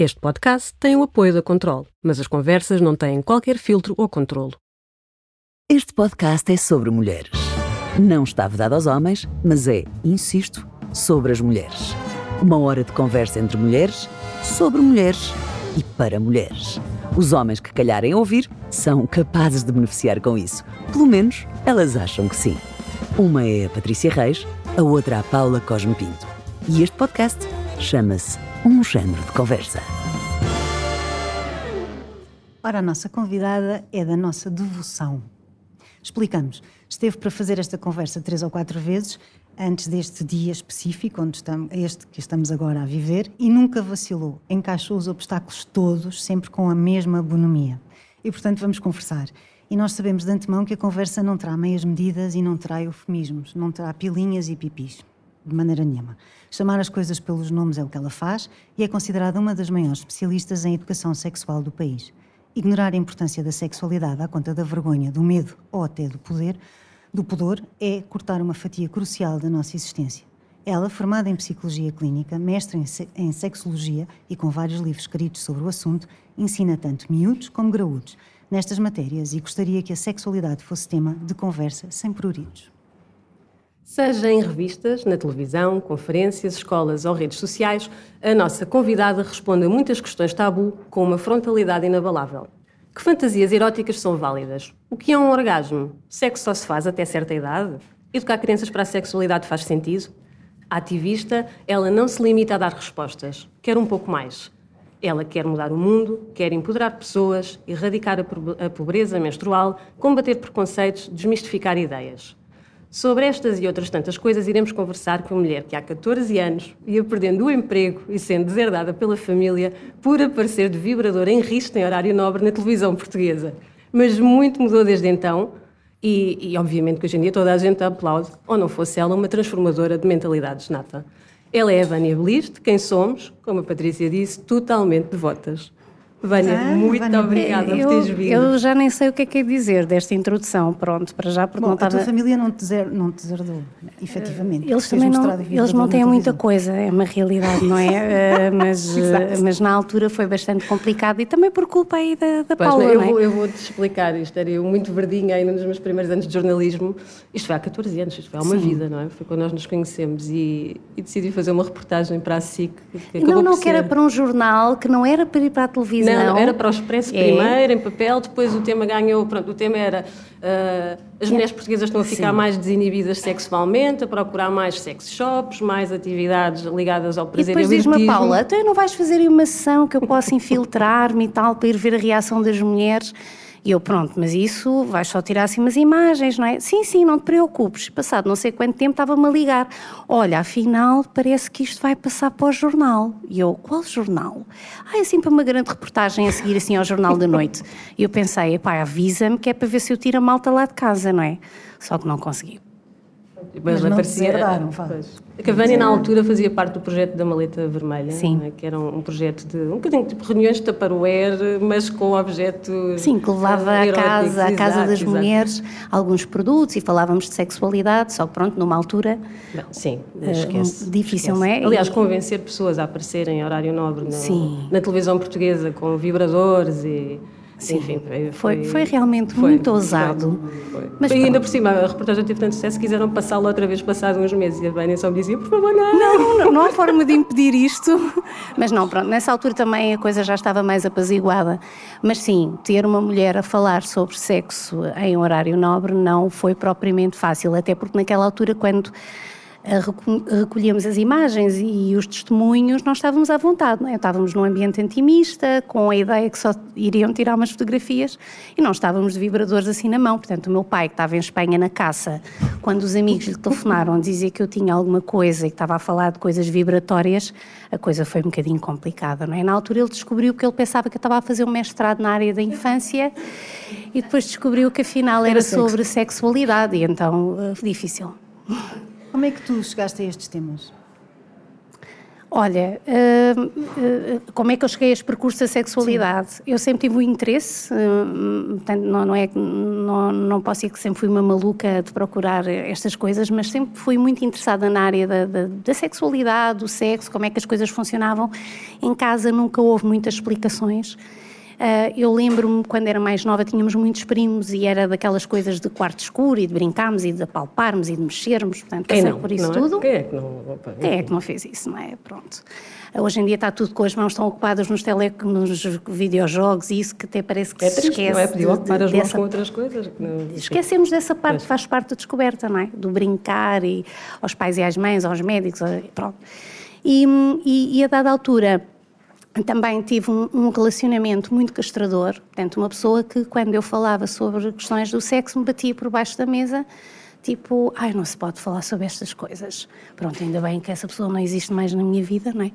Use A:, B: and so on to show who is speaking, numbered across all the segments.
A: Este podcast tem o apoio da Control, mas as conversas não têm qualquer filtro ou controlo.
B: Este podcast é sobre mulheres. Não está vedado aos homens, mas é, insisto, sobre as mulheres. Uma hora de conversa entre mulheres, sobre mulheres e para mulheres. Os homens que calharem ouvir são capazes de beneficiar com isso. Pelo menos elas acham que sim. Uma é a Patrícia Reis, a outra a Paula Cosme Pinto. E este podcast chama-se Um Género de Conversa.
C: Ora, a nossa convidada é da nossa devoção. Explicamos. Esteve para fazer esta conversa três ou quatro vezes antes deste dia específico, onde estamos, este que estamos agora a viver, e nunca vacilou. Encaixou os obstáculos todos, sempre com a mesma bonomia. E, portanto, vamos conversar. E nós sabemos de antemão que a conversa não terá meias medidas e não terá eufemismos, não terá pilinhas e pipis. De maneira nenhuma. Chamar as coisas pelos nomes é o que ela faz e é considerada uma das maiores especialistas em educação sexual do país. Ignorar a importância da sexualidade à conta da vergonha, do medo ou até do poder, do pudor, é cortar uma fatia crucial da nossa existência. Ela, formada em psicologia clínica, mestre em, se em sexologia e com vários livros escritos sobre o assunto, ensina tanto miúdos como graúdos nestas matérias e gostaria que a sexualidade fosse tema de conversa sem pruridos.
A: Seja em revistas, na televisão, conferências, escolas ou redes sociais, a nossa convidada responde a muitas questões tabu com uma frontalidade inabalável. Que fantasias eróticas são válidas? O que é um orgasmo? Sexo só se faz até certa idade? Educar crianças para a sexualidade faz sentido? A ativista, ela não se limita a dar respostas, quer um pouco mais. Ela quer mudar o mundo, quer empoderar pessoas, erradicar a pobreza menstrual, combater preconceitos, desmistificar ideias. Sobre estas e outras tantas coisas, iremos conversar com a mulher que há 14 anos ia perdendo o emprego e sendo deserdada pela família por aparecer de vibrador em risco em horário nobre na televisão portuguesa. Mas muito mudou desde então e, e, obviamente que hoje em dia toda a gente aplaude, ou não fosse ela uma transformadora de mentalidades nata. Ela é a Vânia Belis, quem somos, como a Patrícia disse, totalmente devotas. Vânia, ah, muito Vânia. obrigada eu, por teres vindo.
D: Eu já nem sei o que é que é dizer desta introdução, pronto, para já
C: porque Bom, não estava... a tua família não te, zer, não te deserdou, efetivamente.
D: Eles também não, eles não têm muita coisa, é uma realidade, não é? uh, mas, uh, mas na altura foi bastante complicado e também por culpa aí da, da pois, Paula,
A: eu,
D: é?
A: vou, eu vou-te explicar isto, era eu muito verdinha ainda nos meus primeiros anos de jornalismo, isto foi há 14 anos, isto foi há uma Sim. vida, não é? Foi quando nós nos conhecemos e, e decidi fazer uma reportagem para a SIC.
D: Que não, não, que era para um jornal, que não era para ir para a televisão.
A: Não, era para os Expresso é. primeiro, em papel, depois o tema ganhou, pronto, o tema era uh, as mulheres portuguesas estão a ficar Sim. mais desinibidas sexualmente, a procurar mais sex shops, mais atividades ligadas ao prazer
D: e depois diz-me, Paula, então não vais fazer uma sessão que eu possa infiltrar-me e tal, para ir ver a reação das mulheres? E eu, pronto, mas isso vais só tirar assim umas imagens, não é? Sim, sim, não te preocupes. Passado não sei quanto tempo estava-me a ligar. Olha, afinal, parece que isto vai passar para o jornal. E eu, qual jornal? Ah, é para uma grande reportagem a seguir assim ao Jornal da Noite. E eu pensei, pá, avisa-me que é para ver se eu tiro a malta lá de casa, não é? Só que não consegui.
C: Mas, mas aparecia, deserdaram,
A: A Cavani, na altura, fazia parte do projeto da Maleta Vermelha, né, que era um, um, projeto de um bocadinho tipo reuniões de Tupperware, mas com objeto.
D: Sim, que levava à casa, à casa das exato. mulheres alguns produtos e falávamos de sexualidade, só pronto, numa altura.
A: Não, sim, eh, esquece.
D: Difícil,
A: esquece.
D: não é?
A: Aliás, convencer pessoas a aparecerem em horário nobre no, na televisão portuguesa com vibradores e
D: Sim, Enfim, foi, foi, realmente foi, muito ousado.
A: Foi, Mas e ainda por cima, a reportagem teve tanto sucesso, quiseram passá-la outra vez passados uns meses. E a Vânia só me dizia, por favor, não.
D: Não, não, não há forma de impedir isto. Mas não, pronto, nessa altura também a coisa já estava mais apaziguada. Mas sim, ter uma mulher a falar sobre sexo em horário nobre não foi propriamente fácil, até porque naquela altura, quando recolhemos as imagens e os testemunhos, nós estávamos à vontade, não é? Estávamos num ambiente intimista, com a ideia que só iriam tirar umas fotografias e não estávamos de vibradores assim na mão. Portanto, o meu pai, que estava em Espanha na caça, quando os amigos lhe telefonaram dizer que eu tinha alguma coisa e que estava a falar de coisas vibratórias, a coisa foi um bocadinho complicada, não é? Na altura ele descobriu que ele pensava que eu estava a fazer um mestrado na área da infância e depois descobriu que afinal era, era sobre sexualidade e então, uh, difícil.
C: Como é que tu chegaste a estes temas?
D: Olha, uh, uh, como é que eu cheguei a este percurso da sexualidade? Sim. Eu sempre tive o um interesse, uh, portanto, não, não, é, não, não posso dizer que sempre fui uma maluca de procurar estas coisas, mas sempre fui muito interessada na área da, da, da sexualidade, do sexo, como é que as coisas funcionavam. Em casa nunca houve muitas explicações. Uh, eu lembro-me, quando era mais nova, tínhamos muitos primos e era daquelas coisas de quarto escuro e de brincarmos e de apalparmos e de mexermos, portanto,
A: Quem não?
D: por isso
A: não
D: é? tudo.
A: Quem é que não? Opa,
D: Quem é que não fez isso, não é? Pronto. Hoje em dia está tudo com as mãos tão ocupadas nos, tele, nos videojogos e isso que até parece que
A: é
D: se
A: triste,
D: esquece.
A: Não é? Podia ocupar as
D: dessa,
A: mãos com outras coisas. Não...
D: Esquecemos dessa parte, faz parte da descoberta, não é? Do brincar e aos pais e às mães, aos médicos, pronto. E, e, e a dada altura também tive um, um, relacionamento muito castrador, portanto, uma pessoa que, quando eu falava sobre questões do sexo, me batia por baixo da mesa, tipo, ai, não se pode falar sobre estas coisas. Pronto, ainda bem que essa pessoa não existe mais na minha vida, não é?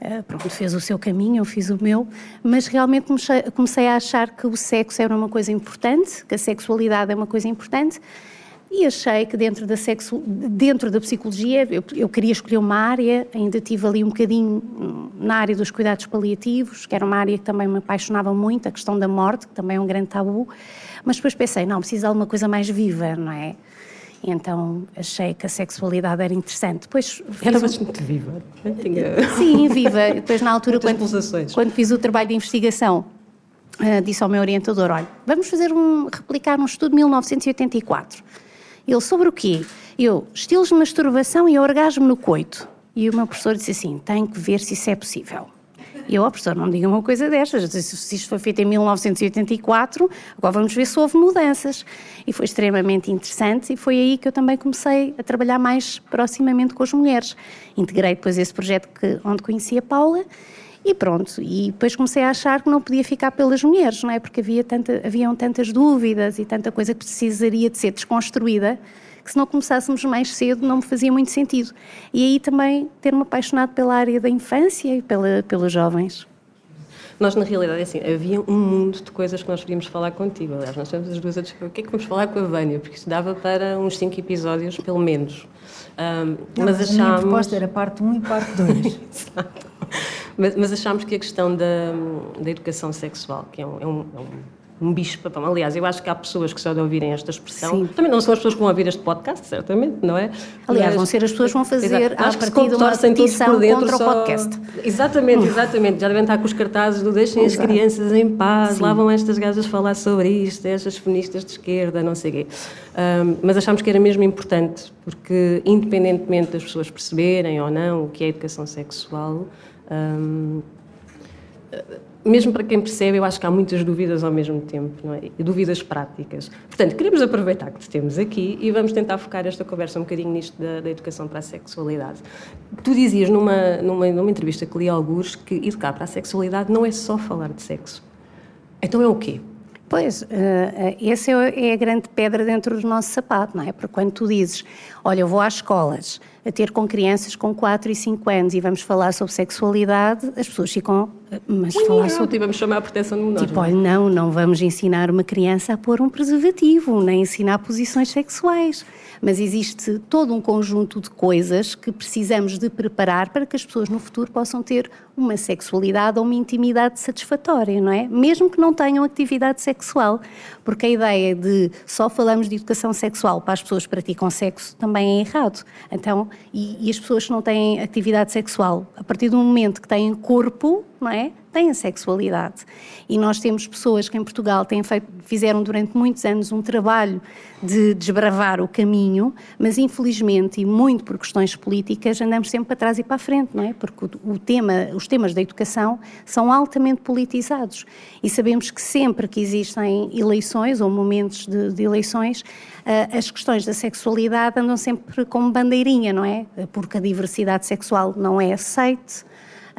D: Uh, pronto, fez o seu caminho, eu fiz o meu, mas realmente comecei a achar que o sexo era uma coisa importante, que a sexualidade é uma coisa importante, e achei que dentro da, sexo, dentro da psicologia eu, eu, queria escolher uma área, ainda tive ali um bocadinho na área dos cuidados paliativos, que era uma área que também me apaixonava muito, a questão da morte, que também é um grande tabu, mas depois pensei, não, preciso de alguma coisa mais viva, não é? Então achei que a sexualidade era interessante. Depois
A: era bastante viva.
D: Tinha... Sim, viva. Depois na altura, quando, quando fiz o trabalho de investigação, uh, disse ao meu orientador, olha, vamos fazer um, replicar um estudo de 1984 ele, sobre o quê? Eu, estilos de masturbação e orgasmo no coito. E o meu professor disse assim, tem que ver se isso é possível. E eu, oh, professor, não diga uma coisa destas, se isto foi feito em 1984, agora vamos ver se houve mudanças. E foi extremamente interessante e foi aí que eu também comecei a trabalhar mais proximamente com as mulheres. Integrei depois esse projeto que, onde conheci a Paula e pronto, e depois comecei a achar que não podia ficar pelas mulheres, não é? Porque havia tanta, haviam tantas dúvidas e tanta coisa que precisaria de ser desconstruída, que se não começássemos mais cedo não me fazia muito sentido. E aí também ter-me apaixonado pela área da infância e pela, pelos jovens.
A: Nós, na realidade, é assim, havia um mundo de coisas que nós queríamos falar contigo. Aliás, nós temos as duas a discutir o que é que vamos falar com a Vânia, porque isso dava para uns cinco episódios, pelo menos.
C: Um, não, mas, mas achámos... a minha proposta era parte 1 um e parte 2.
A: Exato. Mas, mas achámos que a questão da, da educação sexual, que é um, é um, é um, um bicho papão. Aliás, eu acho que há pessoas que só de ouvirem esta expressão, Sim. também não são as pessoas que vão ouvir este podcast, certamente, não é?
D: Aliás, mas, vão ser as pessoas que vão fazer a partir de uma petição contra só... o podcast.
A: Exatamente, exatamente. Já devem estar com os cartazes do deixem Exato. as crianças em paz, Sim. lá vão estas gajas falar sobre isto, estas feministas de esquerda, não sei o quê. Um, mas achámos que era mesmo importante, porque independentemente das pessoas perceberem ou não o que é educação sexual, um, mesmo para quem percebe, eu acho que há muitas dúvidas ao mesmo tempo, não é? E dúvidas práticas. Portanto, queremos aproveitar que te temos aqui e vamos tentar focar esta conversa um bocadinho nisto da, da educação para a sexualidade. Tu dizias numa, numa, numa entrevista que li alguns que educar para a sexualidade não é só falar de sexo. Então é o quê?
D: Pois, uh, essa é a grande pedra dentro do nosso sapato, não é? Porque quando tu dizes, olha, eu vou às escolas, a ter com crianças com 4 e 5 anos e vamos falar sobre sexualidade, as pessoas ficam.
A: Mas Ui, falar sobre. Tipo, vamos chamar a proteção de menores.
D: Tipo, olha, não, não vamos ensinar uma criança a pôr um preservativo, nem ensinar posições sexuais mas existe todo um conjunto de coisas que precisamos de preparar para que as pessoas no futuro possam ter uma sexualidade ou uma intimidade satisfatória, não é? Mesmo que não tenham atividade sexual, porque a ideia de só falamos de educação sexual para as pessoas que praticam sexo também é errado. Então, e, e as pessoas que não têm atividade sexual, a partir do momento que têm corpo, não é? Têm sexualidade. E nós temos pessoas que em Portugal têm feito, fizeram durante muitos anos um trabalho de desbravar o caminho, mas infelizmente, e muito por questões políticas, andamos sempre para trás e para a frente, não é? Porque o, o tema, os temas da educação são altamente politizados. E sabemos que sempre que existem eleições ou momentos de, de eleições, uh, as questões da sexualidade andam sempre como bandeirinha, não é? Porque a diversidade sexual não é aceite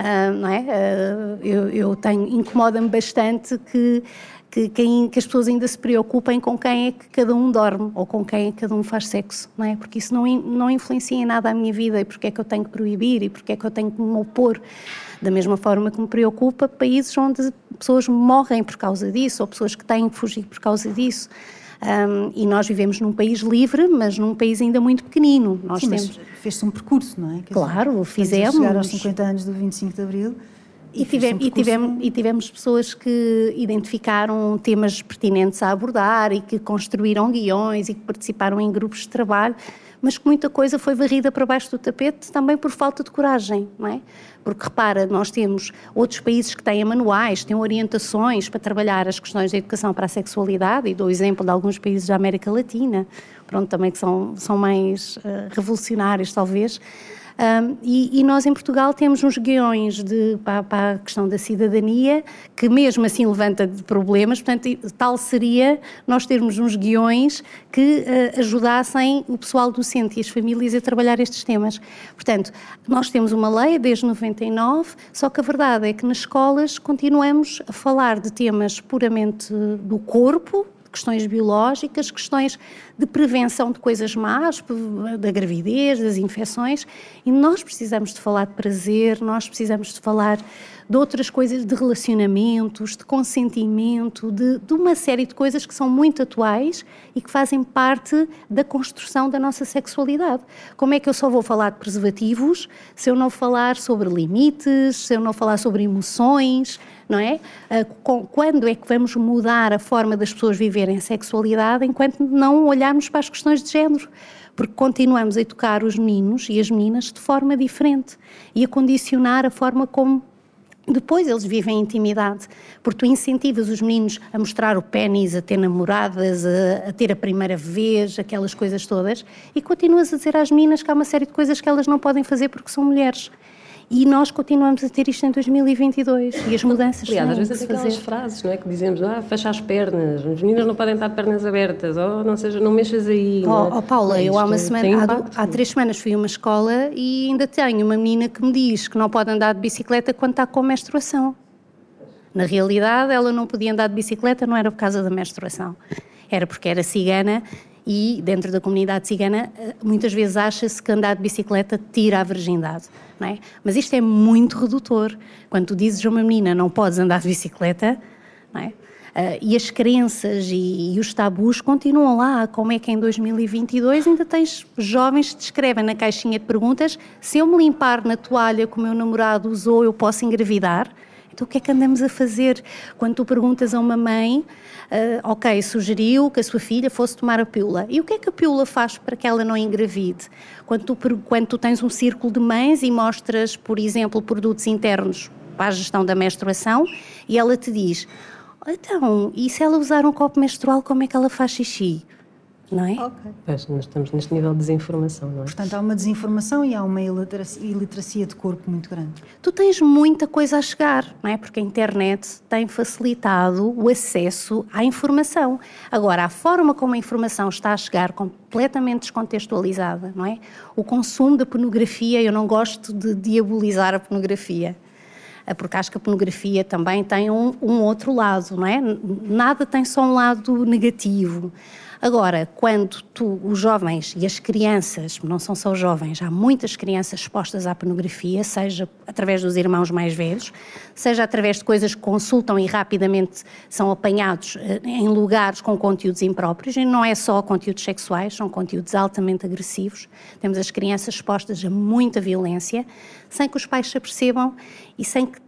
D: Uh, não é? Uh, eu, eu tenho, incomoda-me bastante que, que, que, que, as pessoas ainda se preocupem com quem é que cada um dorme ou com quem é que cada um faz sexo, não é? Porque isso não, não influencia em nada a minha vida e porque é que eu tenho que proibir e porque é que eu tenho que me opor. Da mesma forma que me preocupa países onde pessoas morrem por causa disso ou pessoas que têm que fugir por causa disso. Um, e nós vivemos num país livre, mas num país ainda muito pequenino. Nós
C: Sim,
D: temos...
C: fez-se um percurso, não é?
D: Quer claro, dizer, fizemos.
C: Chegar aos 50 anos do 25 de Abril.
D: E, tivemos, um e, tivemos, e tivemos pessoas que identificaram temas pertinentes a abordar e que construíram guiões e que participaram em grupos de trabalho mas que muita coisa foi varrida para baixo do tapete também por falta de coragem, não é? Porque repara, nós temos outros países que têm manuais, têm orientações para trabalhar as questões da educação para a sexualidade, e dou o exemplo de alguns países da América Latina, pronto, também que são, são mais uh, revolucionários, talvez, um, e, e, nós em Portugal temos uns guiões de, para, para, a questão da cidadania, que mesmo assim levanta problemas, portanto, tal seria nós termos uns guiões que uh, ajudassem o pessoal docente e as famílias a trabalhar estes temas. Portanto, nós temos uma lei desde 99, só que a verdade é que nas escolas continuamos a falar de temas puramente do corpo, questões biológicas, questões de prevenção de coisas más, da gravidez, das infecções, e nós precisamos de falar de prazer, nós precisamos de falar de outras coisas, de relacionamentos, de consentimento, de, de, uma série de coisas que são muito atuais e que fazem parte da construção da nossa sexualidade. Como é que eu só vou falar de preservativos se eu não falar sobre limites, se eu não falar sobre emoções, não é? Ah, quando é que vamos mudar a forma das pessoas viverem a sexualidade enquanto não olharmos para as questões de género? Porque continuamos a educar os meninos e as meninas de forma diferente e a condicionar a forma como depois eles vivem intimidade, porque tu incentivas os meninos a mostrar o pênis, a ter namoradas, a, a, ter a primeira vez, aquelas coisas todas, e continuas a dizer às meninas que há uma série de coisas que elas não podem fazer porque são mulheres. E nós continuamos a ter isto em 2022 e as mudanças
A: Aliás, às vezes aquelas frases, não é? Que dizemos, ah, fecha as pernas, as meninas não podem estar de pernas abertas, ou não seja, não mexas aí.
D: Oh, é? oh Paula, eu há uma semana, há, há, três semanas fui a uma escola e ainda tenho uma menina que me diz que não pode andar de bicicleta quando está com menstruação. Na realidade, ela não podia andar de bicicleta, não era por causa da menstruação, era porque era cigana e dentro da comunidade cigana eh, muitas vezes acha-se que andar de bicicleta tira a virgindade, não é? Mas isto é muito redutor. Quando tu dizes a uma menina não podes andar de bicicleta, não é? Uh, e as crenças e, e, os tabus continuam lá. Como é que em 2022 ainda tens jovens que te escrevem na caixinha de perguntas se eu me limpar na toalha que o meu namorado usou, eu posso engravidar? Então, o que é que andamos a fazer? Quando tu perguntas a uma mãe, uh, ok, sugeriu que a sua filha fosse tomar a pílula. E o que é que a pílula faz para que ela não engravide? Quando tu, quando tu tens um círculo de mães e mostras, por exemplo, produtos internos para a gestão da menstruação, e ela te diz: então, e se ela usar um copo menstrual, como é que ela faz xixi? Não é?
A: Ok. Pois, nós estamos neste nível de desinformação, não é?
C: Portanto, há uma desinformação e há uma iliteracia de corpo muito grande.
D: Tu tens muita coisa a chegar, não é? Porque a internet tem facilitado o acesso à informação. Agora, a forma como a informação está a chegar completamente descontextualizada, não é? O consumo da pornografia, eu não gosto de diabolizar a pornografia porque acho que a pornografia também tem um, um, outro lado, não é? Nada tem só um lado negativo. Agora, quando tu, os jovens e as crianças, não são só jovens, há muitas crianças expostas à pornografia, seja através dos irmãos mais velhos, seja através de coisas que consultam e rapidamente são apanhados eh, em lugares com conteúdos impróprios, e não é só conteúdos sexuais, são conteúdos altamente agressivos. Temos as crianças expostas a muita violência, sem que os pais se apercebam e sem que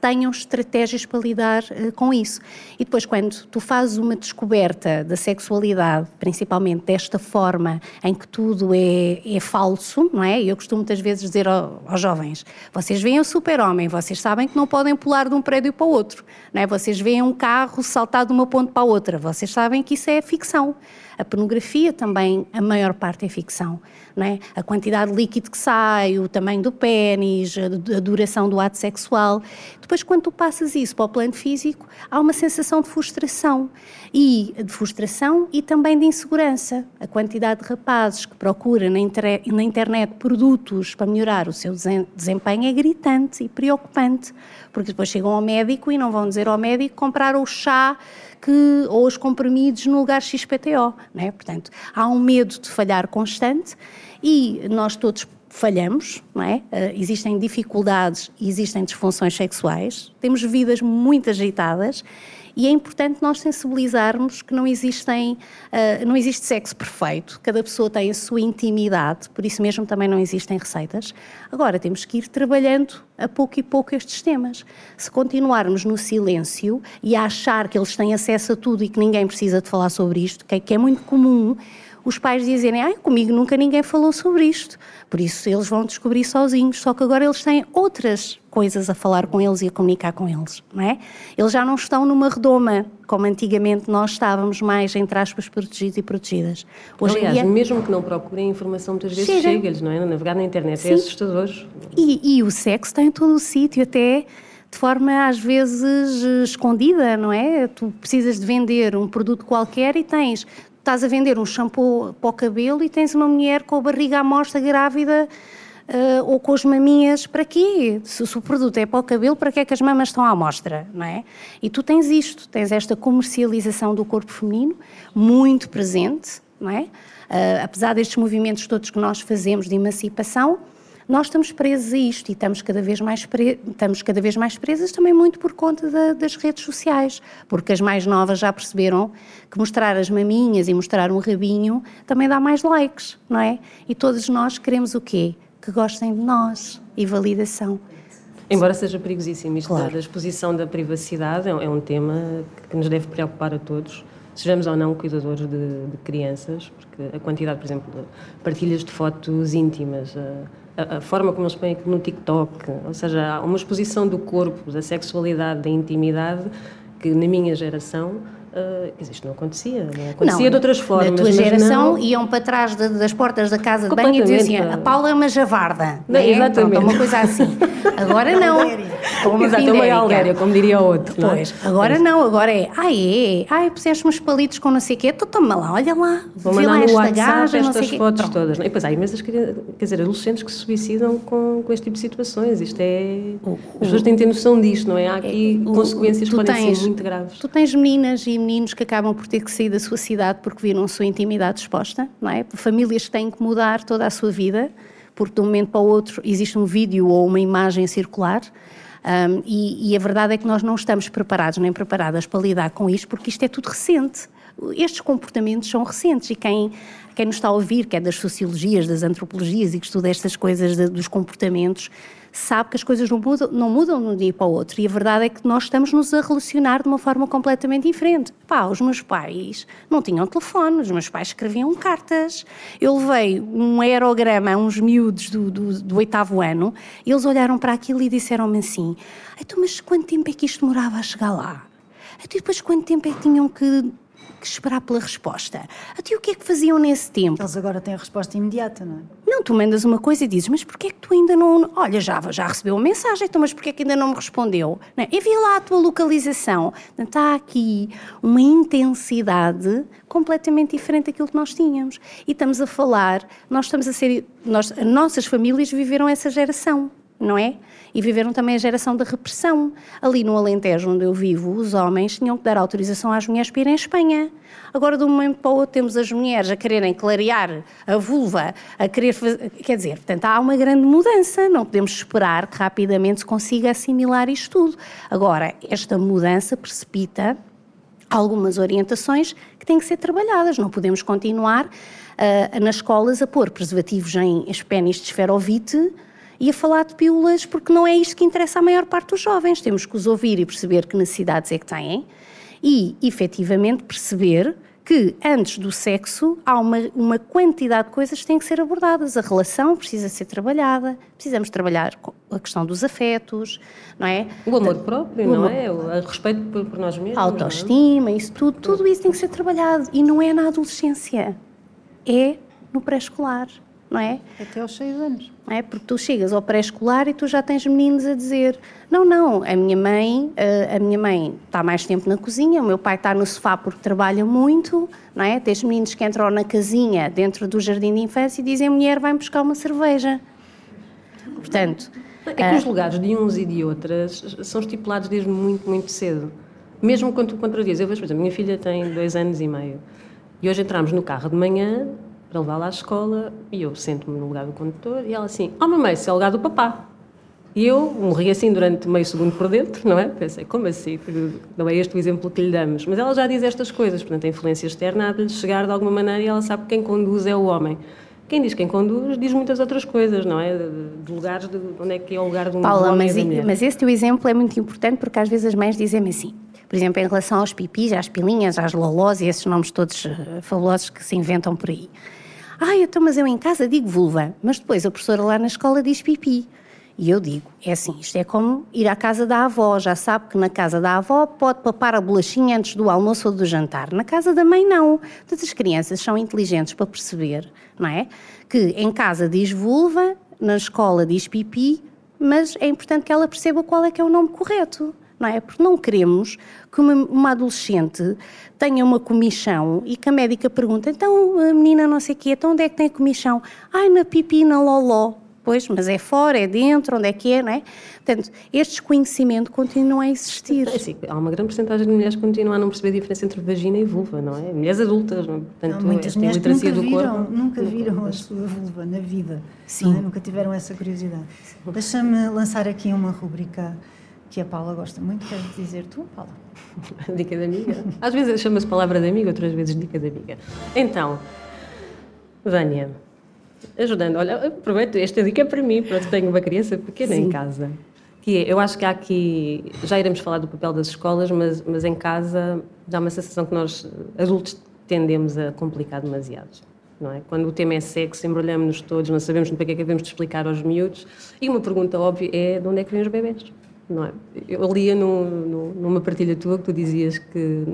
D: tenham estratégias para lidar uh, com isso. E depois, quando tu fazes uma descoberta da sexualidade, principalmente desta forma em que tudo é, é falso, não é? Eu costumo muitas vezes dizer ao, aos jovens: vocês veem o super-homem, vocês sabem que não podem pular de um prédio para o outro, não é? Vocês veem um carro saltar de uma ponte para a outra, vocês sabem que isso é ficção. A pornografia também, a maior parte é ficção. Não é? A quantidade de líquido que sai, o tamanho do pênis, a duração do ato sexual. Depois, quando tu passas isso para o plano físico, há uma sensação de frustração. E de frustração e também de insegurança. A quantidade de rapazes que procuram na, na internet produtos para melhorar o seu desempenho é gritante e preocupante. Porque depois chegam ao médico e não vão dizer ao médico comprar o chá que, ou os comprimidos no lugar XPTO. Né? Portanto, há um medo de falhar constante e nós todos falhamos, não é? Uh, existem dificuldades existem disfunções sexuais, temos vidas muito agitadas e é importante nós sensibilizarmos que não existem, uh, não existe sexo perfeito, cada pessoa tem a sua intimidade, por isso mesmo também não existem receitas. Agora temos que ir trabalhando a pouco e pouco estes temas. Se continuarmos no silêncio e a achar que eles têm acesso a tudo e que ninguém precisa de falar sobre isto, que é, que é muito comum, os pais dizerem, ai, comigo nunca ninguém falou sobre isto. Por isso eles vão descobrir sozinhos, só que agora eles têm outras coisas a falar com eles e a comunicar com eles, não é? Eles já não estão numa redoma, como antigamente nós estávamos mais, entre aspas, protegidos e protegidas.
A: Hoje Aliás, dia... mesmo que não procurem informação, muitas vezes chega-lhes, não é? Navegar na internet é Sim. é assustador.
D: E, e o sexo está em todo o sítio, até de forma às vezes escondida, não é? Tu precisas de vender um produto qualquer e tens estás a vender um shampoo para o cabelo e tens uma mulher com a barriga à mostra grávida uh, ou com as maminhas, para quê? Se, se, o produto é para o cabelo, para que é que as mamas estão à mostra, não é? E tu tens isto, tens esta comercialização do corpo feminino muito presente, não é? Uh, apesar destes movimentos todos que nós fazemos de emancipação, nós estamos presos a isto e estamos cada vez mais, pre... estamos cada vez mais presas também muito por conta da, das redes sociais, porque as mais novas já perceberam que mostrar as maminhas e mostrar um rabinho também dá mais likes, não é? E todos nós queremos o quê? Que gostem de nós e validação.
A: Embora seja perigosíssimo isto claro. da exposição da privacidade, é um tema que nos deve preocupar a todos sejamos ou não cuidadores de, de, crianças, porque a quantidade, por exemplo, de partilhas de fotos íntimas, a, a, forma como eles põem no TikTok, ou seja, há uma exposição do corpo, da sexualidade, da intimidade, que na minha geração Uh, isto não acontecia, não acontecia não, de outras formas.
D: Na tua geração não... iam para trás de, das portas da casa de banho e diziam a Paula é uma javarda. Não, é? Exatamente. Pronto, uma coisa assim. Agora não.
A: Como Exato, uma galéria, como diria o outro.
D: Pois, não é? agora não, agora é, ai é, ai puseste uns palitos com não sei o quê, tu toma lá, olha lá,
A: vou mandar no WhatsApp gaja, estas fotos todas. E depois há imensas, quer dizer, adolescentes que se suicidam com, com este tipo de situações. Isto é... As pessoas têm de ter noção disto, não é? Há aqui é, consequências que podem tens, ser muito graves.
D: Tu tens meninas e meninos que acabam por ter que sair da sua cidade porque viram a sua intimidade exposta, não é? Famílias que têm que mudar toda a sua vida, porque de um momento para o outro existe um vídeo ou uma imagem circular. Um, e, e a verdade é que nós não estamos preparados nem preparadas para lidar com isto, porque isto é tudo recente. Estes comportamentos são recentes e quem, quem nos está a ouvir, que é das sociologias, das antropologias e que estuda estas coisas de, dos comportamentos, sabe que as coisas não mudam, não mudam de um dia para o outro. E a verdade é que nós estamos-nos a relacionar de uma forma completamente diferente. Pá, os meus pais não tinham telefone, os meus pais escreviam cartas. Eu levei um aerograma a uns miúdos do, do, do oitavo ano, e eles olharam para aquilo e disseram-me assim: então, mas quanto tempo é que isto demorava a chegar lá? Então, depois quanto tempo é que tinham que que esperar pela resposta. Até o que é que faziam nesse tempo?
C: Eles agora têm a resposta imediata, não é?
D: Não, tu mandas uma coisa e dizes, mas porquê é que tu ainda não... Olha, já, já recebeu uma mensagem, então, mas porquê é que ainda não me respondeu? Não, envia lá a tua localização. Está aqui uma intensidade completamente diferente daquilo que nós tínhamos. E estamos a falar, nós estamos a ser... Nós, nossas famílias viveram essa geração, não é? E viveram também a geração da repressão. Ali no Alentejo, onde eu vivo, os homens tinham que dar autorização às mulheres para irem à Espanha. Agora, de um momento para o outro, temos as mulheres a quererem clarear a vulva, a querer fazer. Quer dizer, portanto, há uma grande mudança. Não podemos esperar que rapidamente se consiga assimilar isto tudo. Agora, esta mudança precipita algumas orientações que têm que ser trabalhadas. Não podemos continuar uh, nas escolas a pôr preservativos em espénis de esferovite e a falar de pílulas, porque não é isto que interessa à maior parte dos jovens. Temos que os ouvir e perceber que necessidades é que têm e, efetivamente, perceber que antes do sexo há uma, uma quantidade de coisas que têm que ser abordadas. A relação precisa ser trabalhada, precisamos trabalhar a questão dos afetos, não é?
A: O amor próprio, o não é? O respeito por, por nós mesmos.
D: A é? autoestima, é? isso tudo, tudo isso tem que ser trabalhado. E não é na adolescência, é no pré-escolar não é?
C: Até aos seis anos.
D: é? Porque tu chegas ao pré-escolar e tu já tens meninos a dizer não, não, a minha mãe, a minha mãe está mais tempo na cozinha, o meu pai está no sofá porque trabalha muito, não é? Tens meninos que entram na casinha dentro do jardim de infância e dizem a mulher vai buscar uma cerveja. Portanto...
A: É que os lugares de uns e de outras são estipulados desde muito, muito cedo. Mesmo quando tu contrarias. Eu vejo, por exemplo, minha filha tem dois anos e meio. E hoje entramos no carro de manhã para levá-la à escola e eu sento-me no lugar do condutor e ela assim, oh mamãe, isso é o lugar do papá. E eu morri assim durante meio segundo por dentro, não é? Pensei, como assim? Não é este o exemplo que lhe damos. Mas ela já diz estas coisas, portanto a influência externa há de lhe chegar de alguma maneira e ela sabe que quem conduz é o homem. Quem diz quem conduz diz muitas outras coisas, não é? De, lugares, de onde é que é o lugar de um
D: Paula,
A: homem
D: mas,
A: e
D: mas esse teu exemplo é muito importante porque às vezes as mães dizem-me assim, por exemplo, em relação aos pipis, às pilinhas, às lolós e esses nomes todos uh, fabulosos que se inventam por aí. Ah, então, mas eu em casa digo vulva, mas depois a professora lá na escola diz pipi. E eu digo, é assim, isto é como ir à casa da avó, já sabe que na casa da avó pode papar a bolachinha antes do almoço ou do jantar. Na casa da mãe não. Todas as crianças são inteligentes para perceber, não é? Que em casa diz vulva, na escola diz pipi, mas é importante que ela perceba qual é que é o nome correto. Não é? Porque não queremos que uma, uma adolescente tenha uma comichão e que a médica pergunta, então a menina não sei o quê, então onde é que tem a comichão? Ai, na pipi, na loló. Pois, mas é fora, é dentro, onde é que é, não é? Portanto, este desconhecimento continua a existir.
A: É, sim, há uma grande porcentagem de mulheres que continuam a não perceber a diferença entre vagina e vulva, não é? Mulheres adultas, não é?
C: Portanto, não, muitas mulheres nunca viram, corpo, nunca viram a sua vulva na vida, sim. É? nunca tiveram essa curiosidade. Deixa-me lançar aqui uma rubrica que a Paula gosta muito, queres dizer tu, Paula?
A: dica de amiga. Às vezes chama-se palavra de amiga, outras vezes dica de amiga. Então, Vânia, ajudando. Olha, aproveito, esta dica é para mim, pronto, tenho uma criança pequena Sim. em casa. Que é, eu acho que há aqui, já iremos falar do papel das escolas, mas, mas em casa dá uma sensação que nós, adultos, tendemos a complicar demasiado. Não é? Quando o tema é sexo, embrulhamos-nos todos, não sabemos para que é que devemos de explicar aos miúdos. E uma pergunta óbvia é de onde é que vêm os bebés? Não é? Eu lia no, no, numa partilha tua que tu dizias que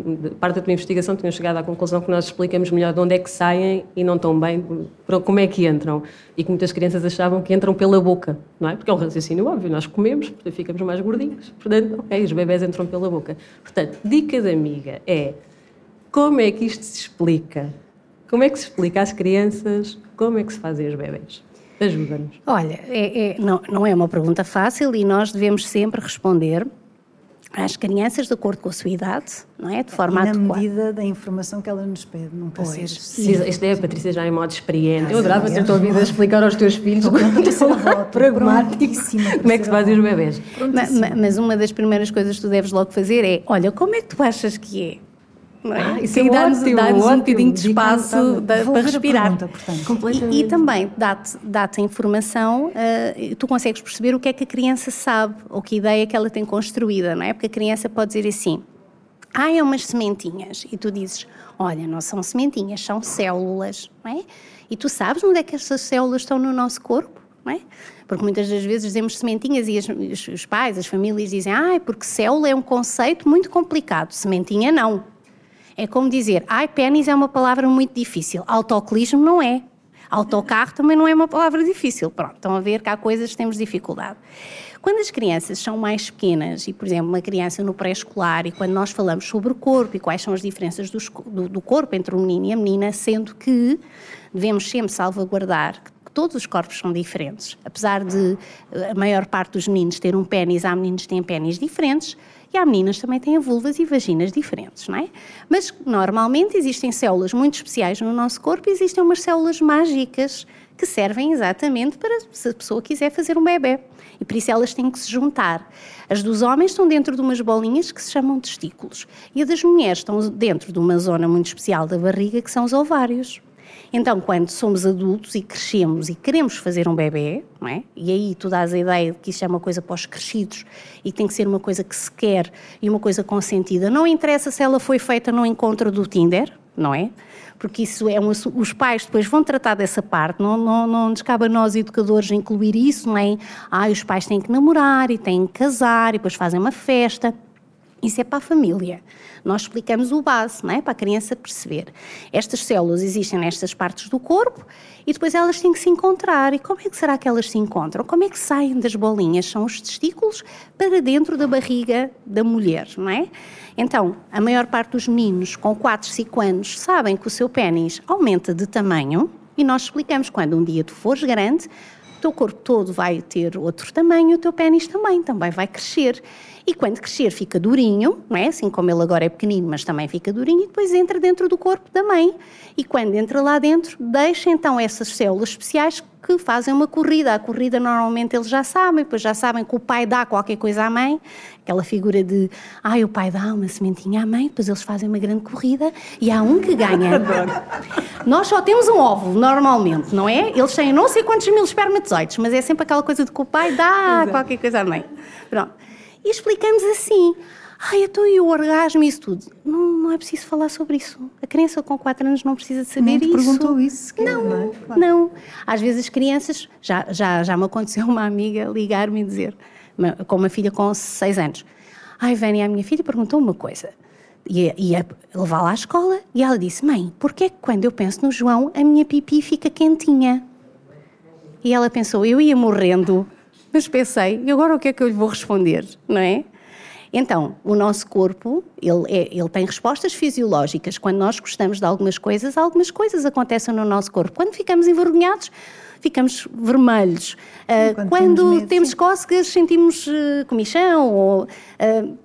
A: parte da tua investigação tinha chegado à conclusão que nós explicamos melhor de onde é que saem e não tão bem como é que entram e que muitas crianças achavam que entram pela boca, não é? Porque é um raciocínio óbvio, nós comemos, portanto ficamos mais gordinhos, portanto, ok, os bebés entram pela boca. Portanto, dica da amiga é como é que isto se explica? Como é que se explica às crianças como é que se fazem os bebés? Ajuda-nos.
D: Olha, é, é, não, não é uma pergunta fácil e nós devemos sempre responder às crianças de acordo com a sua idade, não é? De forma
C: e na
D: adequada.
C: medida da informação que ela nos pede, nunca pois. ser...
A: Sim, isto é a Patrícia já em modo experiente. Eu adorava ter-te ouvido a explicar aos teus filhos como é que se fazem os bebés.
D: Mas, mas uma das primeiras coisas que tu deves logo fazer é, olha, como é que tu achas que é? É? Ah, isso e é dá-nos dá um bocadinho de espaço da, para respirar. Pergunta, e, e, também dá-te dá a informação, uh, tu consegues perceber o que é que a criança sabe, ou que ideia que ela tem construída, não é? Porque a criança pode dizer assim, ah, é umas sementinhas. E tu dizes, olha, não são sementinhas, são células, não é? E tu sabes onde é que essas células estão no nosso corpo, não é? Porque muitas das vezes dizemos sementinhas e as, os pais, as famílias dizem, ah, porque célula é um conceito muito complicado, sementinha não. É como dizer, ai, pênis é uma palavra muito difícil. Autoclismo não é. Autocarro também não é uma palavra difícil. Pronto, estão a ver que há coisas que temos dificuldade. Quando as crianças são mais pequenas, e por exemplo, uma criança no pré-escolar, e quando nós falamos sobre o corpo e quais são as diferenças do, do, do corpo entre o menino e a menina, sendo que devemos sempre salvaguardar que todos os corpos são diferentes. Apesar de a maior parte dos meninos ter um pênis, há meninos que têm pênis diferentes, e há meninas também têm vulvas e vaginas diferentes, não é? Mas normalmente existem células muito especiais no nosso corpo e existem umas células mágicas que servem exatamente para se a pessoa quiser fazer um bebê. E por isso elas têm que se juntar. As dos homens estão dentro de umas bolinhas que se chamam testículos. E as das mulheres estão dentro de uma zona muito especial da barriga que são os ovários. Então, quando somos adultos e crescemos e queremos fazer um bebê, não é? e aí tu dás a ideia de que isso é uma coisa para os crescidos e tem que ser uma coisa que se quer e uma coisa consentida. Não interessa se ela foi feita no encontro do Tinder, não é? Porque isso é um, os pais depois vão tratar dessa parte, não, não, não nos cabe a nós educadores incluir isso, não é? Ah, os pais têm que namorar e têm que casar e depois fazem uma festa. Isso é para a família. Nós explicamos o base, não é? Para a criança perceber. Estas células existem nestas partes do corpo e depois elas têm que se encontrar. E como é que será que elas se encontram? Como é que saem das bolinhas? São os testículos para dentro da barriga da mulher, não é? Então, a maior parte dos meninos com 4, 5 anos sabem que o seu pênis aumenta de tamanho e nós explicamos quando um dia tu fores grande, o teu corpo todo vai ter outro tamanho, o teu pênis também, também vai crescer. E quando crescer fica durinho, não é? Assim como ele agora é pequenino, mas também fica durinho, e depois entra dentro do corpo da mãe. E quando entra lá dentro, deixa então essas células especiais que fazem uma corrida. A corrida normalmente eles já sabem, depois já sabem que o pai dá qualquer coisa à mãe, aquela figura de, ai, o pai dá uma sementinha à mãe, depois eles fazem uma grande corrida e há um que ganha. Nós só temos um óvulo, normalmente, não é? Eles têm não sei quantos mil espermatozoides, mas é sempre aquela coisa de que o pai dá Exato. qualquer coisa à mãe. Pronto. E explicamos assim. Ai, então e o orgasmo e isso tudo? Não, não é preciso falar sobre isso. A criança com 4 anos não precisa de saber
C: não
D: isso.
C: perguntou isso sequer,
D: não,
C: não,
D: é? claro. não. Às vezes as crianças, já, já, já me aconteceu uma amiga ligar-me e dizer, com uma filha com 6 anos, ai, Vânia, a minha filha perguntou uma coisa. Ia, ia levá-la à escola e ela disse, mãe, porquê é que quando eu penso no João a minha pipi fica quentinha? E ela pensou, eu ia morrendo mas pensei, e agora o que é que eu lhe vou responder, não é? Então, o nosso corpo, ele, é, ele, tem respostas fisiológicas. Quando nós gostamos de algumas coisas, algumas coisas acontecem no nosso corpo. Quando ficamos envergonhados, ficamos vermelhos. Uh, quando, quando temos, medo, temos cócegas, sentimos uh, comichão. Ou, uh,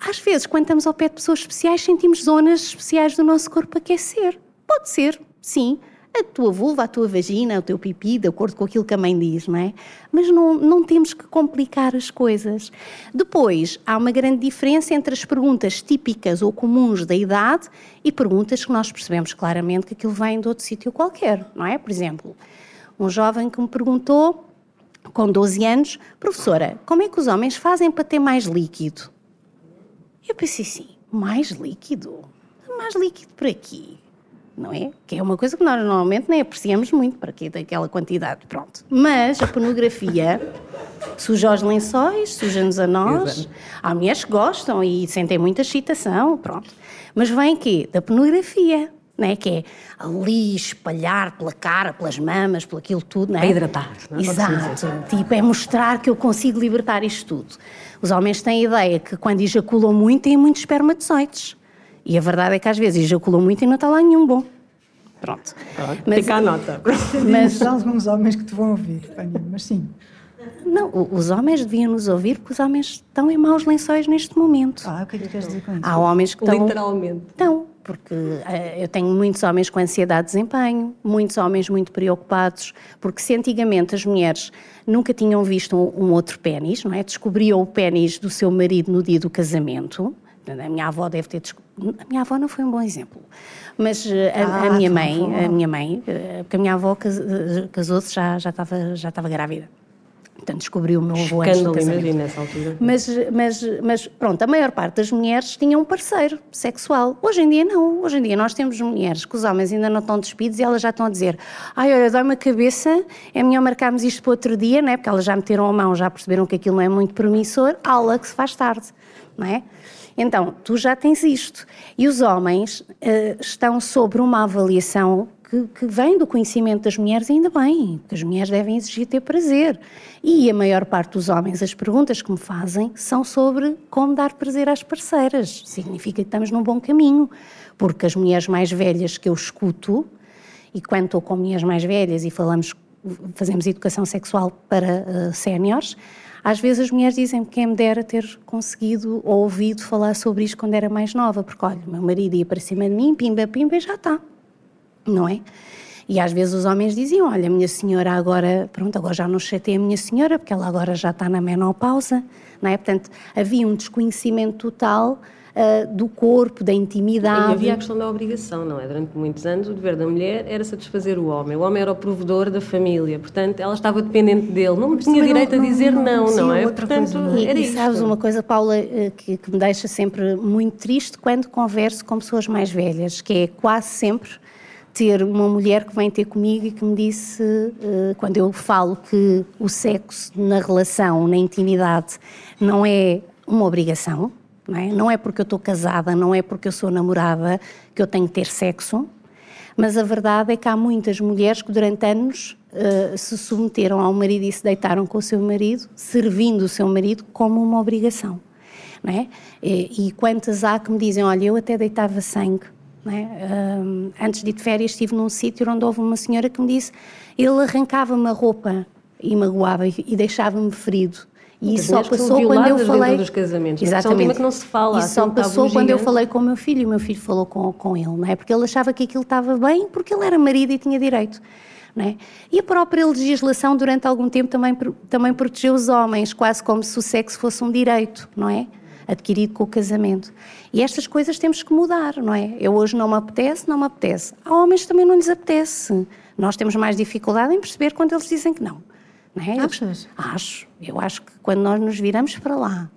D: às vezes, quando estamos ao pé de pessoas especiais, sentimos zonas especiais do nosso corpo aquecer. Pode ser, sim a tua vulva, a tua vagina, o teu pipi, de acordo com aquilo que a mãe diz, não é? Mas não, não temos que complicar as coisas. Depois, há uma grande diferença entre as perguntas típicas ou comuns da idade e perguntas que nós percebemos claramente que aquilo vem de outro sítio qualquer, não é? Por exemplo, um jovem que me perguntou, com 12 anos, professora, como é que os homens fazem para ter mais líquido? Eu pensei assim, mais líquido? Mais líquido por aqui? Não é? Que é uma coisa que nós normalmente nem apreciamos muito para quê daquela quantidade, pronto. Mas a pornografia suja os lençóis, suja-nos a nós. Exato. Há mulheres que gostam e sentem muita excitação, pronto. Mas vem quê? Da pornografia, não é? Que é ali espalhar pela cara, pelas mamas, por aquilo tudo, não é?
A: É hidratar, não é?
D: Exato. Tipo, é mostrar que eu consigo libertar isto tudo. Os homens têm a ideia que quando ejaculam muito têm muitos espermatozoides. E a verdade é que às vezes ejaculou muito e não está lá nenhum bom. Pronto.
A: Ah, mas, fica a nota.
C: Mas alguns homens que te vão ouvir, mas sim.
D: Não, os homens deviam nos ouvir porque os homens estão em maus lençóis neste momento.
C: Ah, o que é que queres dizer com isso?
D: Há homens que estão...
A: Literalmente.
D: Estão, porque uh, eu tenho muitos homens com ansiedade de desempenho, muitos homens muito preocupados, porque se antigamente as mulheres nunca tinham visto um, um outro pênis, não é? Descobriam o pênis do seu marido no dia do casamento, a minha avó deve ter. A minha avó não foi um bom exemplo. Mas eh, a, ah, a minha mãe, a minha mãe, porque a minha avó eh, casou-se já, já, estava, já estava grávida. Portanto, descobriu o meu avô
A: antes do casamento. nessa altura.
D: Mas, mas, mas, pronto, a maior parte das mulheres tinha um parceiro sexual. Hoje em dia não. Hoje em dia nós temos mulheres que os homens ainda não estão despidos e elas já estão a dizer ai, olha, dói-me a cabeça, é melhor marcarmos isto para outro dia, não é? Porque elas já meteram a mão, já perceberam que aquilo não é muito promissor, aula que se faz tarde, não é? Então, tu já tens isto. E os homens uh, estão sobre uma avaliação que, que, vem do conhecimento das mulheres, ainda bem, que as mulheres devem exigir ter prazer. E a maior parte dos homens, as perguntas que me fazem são sobre como dar prazer às parceiras. Significa que estamos num bom caminho, porque as mulheres mais velhas que eu escuto, e quando estou com mulheres mais velhas e falamos, fazemos educação sexual para uh, séniores, às vezes as mulheres dizem quem me dera ter conseguido ou ouvido falar sobre isto quando era mais nova, porque olha, meu marido ia para cima de mim, pimba, pimba, e já está, não é? E às vezes os homens diziam, olha, minha senhora agora, pronto, agora já não chatei a minha senhora, porque ela agora já está na menopausa, não é? Portanto, havia um desconhecimento total uh, do corpo, da intimidade.
A: E havia a questão da obrigação, não é? Durante muitos anos o dever da mulher era satisfazer o homem. O homem era o provedor da família, portanto ela estava dependente dele. Não tinha direito não, a dizer não, não, não, não é? Portanto,
D: e, era e sabes uma coisa, Paula, eh, que, que me deixa sempre muito triste quando converso com pessoas mais velhas, que é quase sempre ter uma mulher que vem ter comigo e que me disse, uh, quando eu falo que o sexo na relação, na intimidade, não é uma obrigação, não é? não é porque eu estou casada, não é porque eu sou namorada que eu tenho que ter sexo, mas a verdade é que há muitas mulheres que durante anos uh, se submeteram ao marido e se deitaram com o seu marido, servindo o seu marido como uma obrigação. Não é? e, e quantas há que me dizem, olha, eu até deitava sangue. É? Um, antes de ir de férias estive num sítio onde houve uma senhora que me disse ele arrancava-me a roupa e magoava e deixava-me ferido E isso só passou quando eu falei.
A: dos casamentos, Exatamente. Né? É um tema que não se fala.
D: Isso só passou quando eu falei com o meu filho e o meu filho falou com, com ele, não é? Porque ele achava que aquilo estava bem porque ele era marido e tinha direito. É? E a própria legislação, durante algum tempo, também, também protegeu os homens, quase como se o sexo fosse um direito, não é? Adquirido com o casamento. E estas coisas temos que mudar, não é? Eu hoje não me apetece, não me apetece. Há homens que também não lhes apetece. Nós temos mais dificuldade em perceber quando eles dizem que não. Não é?
C: Achas?
D: Acho. Eu acho que quando nós nos viramos para lá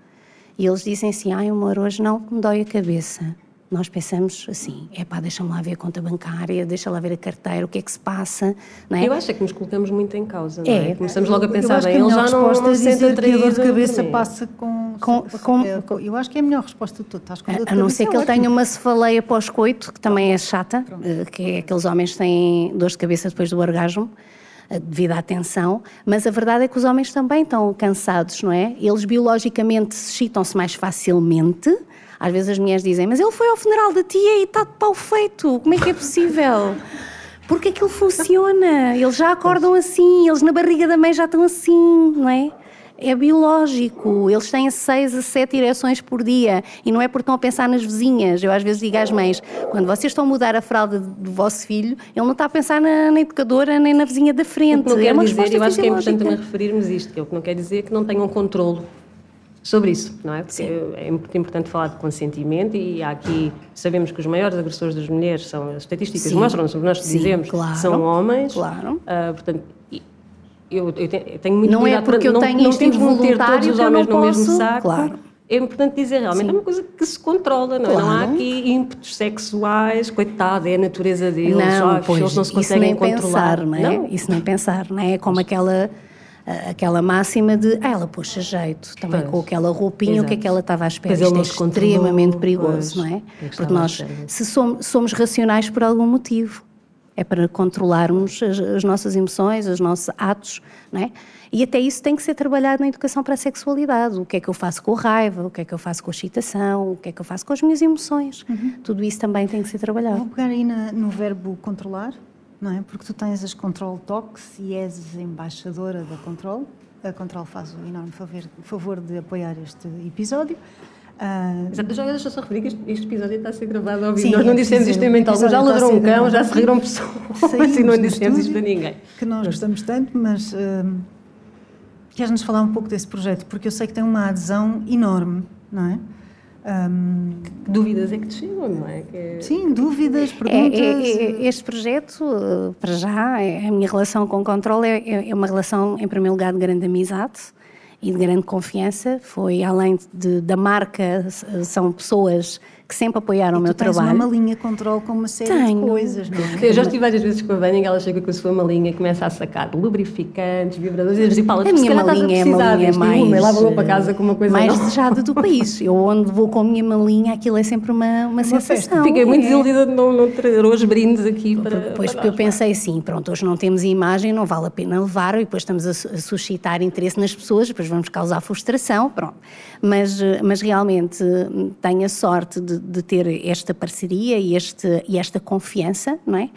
D: e eles dizem assim, ai amor, hoje não me dói a cabeça nós pensamos assim, é pá, deixa-me lá ver a conta bancária, deixa lá ver a carteira, o que é que se passa, não é?
A: Eu acho é que nos colocamos muito em causa, não é? é Começamos logo a pensar, bem, ele já não, não
C: sente atraído. A dor de cabeça passa com, com, com, é, com, Eu acho que é a melhor resposta de tudo, estás com
D: de A não ser que ele tenha uma cefaleia pós-coito, que também é chata, eh, que é aqueles homens que têm dor de cabeça depois do orgasmo, eh, devido à tensão, mas a verdade é que os homens também estão cansados, não é? Eles biologicamente excitam-se mais facilmente, às vezes as mulheres dizem, mas ele foi ao funeral da tia e está de pau feito, como é que é possível? Porque aquilo funciona, eles já acordam assim, eles na barriga da mãe já estão assim, não é? É biológico, eles têm seis a sete ereções por dia e não é porque estão a pensar nas vizinhas. Eu às vezes digo às mães, quando vocês estão a mudar a fralda do vosso filho, ele não está a pensar na, na educadora nem na vizinha da frente.
A: não
D: quer
A: é uma dizer, eu acho que é importante também referirmos isto, que é o que não quer dizer que não tenham controle sobre isso, não é? Porque Sim. é muito importante falar de consentimento e há aqui, sabemos que os maiores agressores das mulheres são, as estatísticas mostram, sobre nós Sim, dizemos, claro, são homens.
D: Claro. Uh,
A: portanto, eu, eu, tenho muito
D: Não é porque
A: eu
D: tenho não, não temos de ter todos
A: os homens no mesmo saco.
D: Claro.
A: É importante dizer, realmente Sim. é uma coisa que se controla, não, é? não há aqui ímpetos sexuais, coitado, é a natureza deles, não, pois, eles não se conseguem
D: isso nem
A: controlar.
D: Pensar, não é? Não. Isso nem pensar, não é? É como aquela aquela máxima de ah, ela puxa jeito, também pois. com aquela roupinha, Exato. o que é que ela estava à espera? Isto é extremamente perigoso, pois. não é? Porque nós, se somos, somos racionais por algum motivo, é para controlarmos as, as, nossas emoções, os nossos atos, não é? E até isso tem que ser trabalhado na educação para a sexualidade. O que é que eu faço com a raiva, o que é que eu faço com a excitação, o que é que eu faço com as minhas emoções. Uhum. Tudo isso também tem que ser trabalhado.
C: Vou pegar aí na, no verbo controlar, não é? Porque tu tens as Control Talks e és embaixadora da Control. A Control faz o enorme favor, favor de apoiar este episódio.
A: Uh, Exato, já deixa só referir que este, este, episódio está a ser gravado ao vivo. Nós não dissemos isto em mental, já ladrou um cão, já se riram pessoas e não dissemos isto a ninguém.
C: Que nós gostamos tanto, mas uh, queres-nos falar um pouco desse projeto? Porque eu sei que tem uma adesão enorme, não é?
A: Um, que dúvidas é que te chegam, não é?
C: é... Sim, dúvidas, perguntas. É, é,
D: é, este projeto, para já, é, a minha relação com o controle é, é uma relação, em primeiro lugar, de grande amizade e de grande confiança. Foi além de, da marca, são pessoas que sempre apoiaram e o meu trabalho.
C: Tens uma malinha controle com uma série
D: Tenho.
C: de coisas, não
A: é? Eu já estive várias vezes com a Vânia e ela chega com a sua malinha e começa a sacar lubrificantes, vibradores e diz, Paula,
D: a minha malinha é a malinha mais...
A: E leva para casa com uma coisa
D: Mais
A: não.
D: desejada do país. Eu onde vou com a minha malinha, aquilo é sempre uma, uma, uma sensação. Festa.
A: Fiquei muito é. desiludida de não, não ter hoje brindes aqui para...
D: Depois porque eu pensei assim, pronto, hoje não temos imagem, não vale a pena levar e depois estamos a, a suscitar interesse nas pessoas, depois vamos causar frustração, pronto. Mas, mas realmente tenho a sorte de, de ter esta parceria e, este, e esta confiança, não é?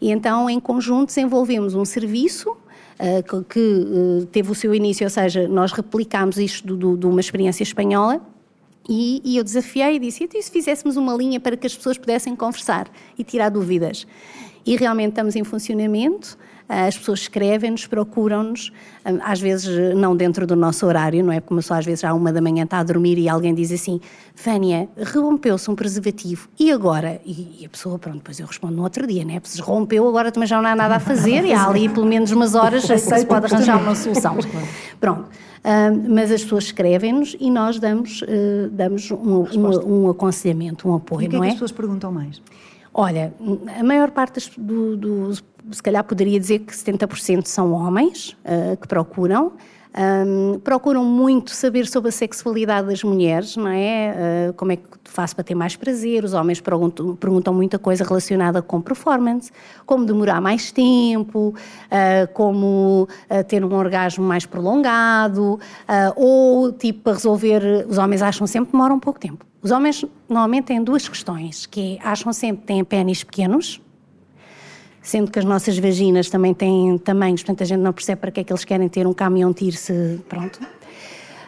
D: E então, em conjunto, desenvolvemos um serviço uh, que, uh, teve o seu início, ou seja, nós replicámos isto de uma experiência espanhola, e, e, eu desafiei e disse: e se fizéssemos uma linha para que as pessoas pudessem conversar e tirar dúvidas? E realmente estamos em funcionamento. Ah, as pessoas escrevem-nos, procuram-nos, ah, às vezes não dentro do nosso horário, não é? Como só às vezes à uma da manhã está a dormir e alguém diz assim: Vânia, rompeu-se um preservativo, e agora? E, a pessoa, pronto, depois eu respondo no outro dia, né? Se rompeu, agora também já não há nada a fazer, e há ali pelo menos umas horas, já se pode arranjar uma solução. Pronto. Mas as pessoas escrevem-nos e nós damos, uh, damos um, um, um, aconselhamento, um apoio,
C: e o que
D: não
C: é?
D: que
C: as pessoas perguntam mais?
D: Olha, a maior parte dos, do, se calhar poderia dizer que 70% são homens uh, que procuram. Um, procuram muito saber sobre a sexualidade das mulheres, não é? Uh, como é que faço para ter mais prazer? Os homens perguntam, perguntam muita coisa relacionada com performance, como demorar mais tempo, uh, como uh, ter um orgasmo mais prolongado, ou tipo para resolver. Os homens acham sempre que demora um pouco tempo. Os homens normalmente têm duas questões, que é, acham sempre que têm pênis pequenos, sendo que as nossas vaginas também têm tamanhos, portanto a gente não percebe para que é que eles querem ter um caminhão tiro se pronto.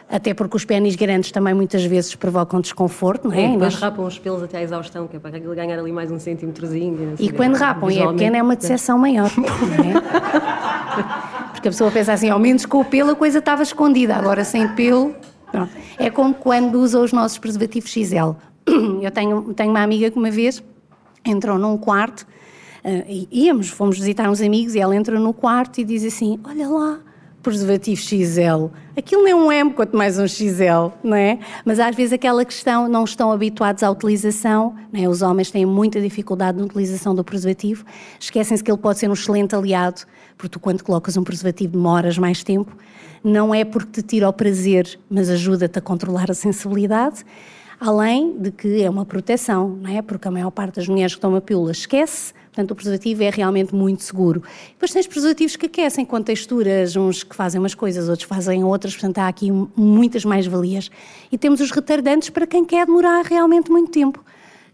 D: até porque os pênis grandes também muitas vezes provocam desconforto, não é?
A: É,
D: E
A: depois
D: nós-
A: rapam os pelos até à exaustão, que é para aquilo ganhar ali mais um centímetrozinho.
D: E quando rapam e é pequena é uma decepção maior, não é? Porque a pessoa pensa assim, ao menos com o pelo a coisa estava escondida, agora sem pelo. pronto. É como quando usa os nossos preservativos XL. Eu tenho, tenho uma amiga que uma vez entrou num quarto, e íamos, fomos visitar uns amigos e ela entra no quarto e diz assim: Olha lá, preservativo XL. Aquilo não é um M, quanto mais um XL, não é? Mas às vezes aquela questão, não estão habituados à utilização, não é? os homens têm muita dificuldade na utilização do preservativo, esquecem-se que ele pode ser um excelente aliado, porque tu quando colocas um preservativo demoras mais tempo, não é porque te tira o prazer, mas ajuda-te a controlar a sensibilidade, além de que é uma proteção, não é? Porque a maior parte das mulheres que tomam a pílula esquece, portanto o preservativo é realmente muito seguro. Depois tens preservativos que aquecem com texturas, uns que fazem umas coisas, outros fazem outras, portanto há aqui muitas mais-valias. E temos os retardantes para quem quer demorar realmente muito tempo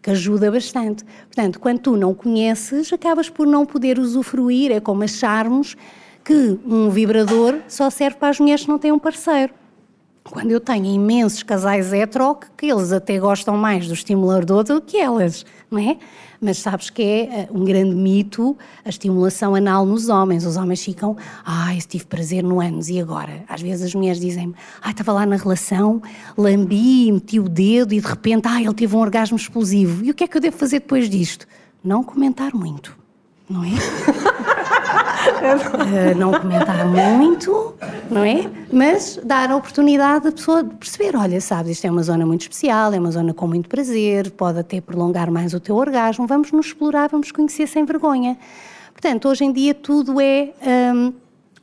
D: que ajuda bastante. Portanto, quando tu não conheces, acabas por não poder usufruir, é como acharmos que um vibrador só serve para as mulheres que não têm um parceiro. Quando eu tenho imensos casais hetero, que eles até gostam mais do estimulador do que elas, não é? Mas sabes que é eh, um grande mito a estimulação anal nos homens. Os homens ficam, ai, tive prazer no ânus, e agora? Às vezes as mulheres dizem-me, ai, estava lá na relação, lambi, meti o dedo e de repente, ai, ele teve um orgasmo explosivo. E o que é que eu devo fazer depois disto? Não comentar muito, não é? Uh, não comentar muito, não é? Mas dar a oportunidade da pessoa de perceber: olha, sabes, isto é uma zona muito especial, é uma zona com muito prazer, pode até prolongar mais o teu orgasmo. Vamos nos explorar, vamos conhecer sem vergonha. Portanto, hoje em dia tudo é hum,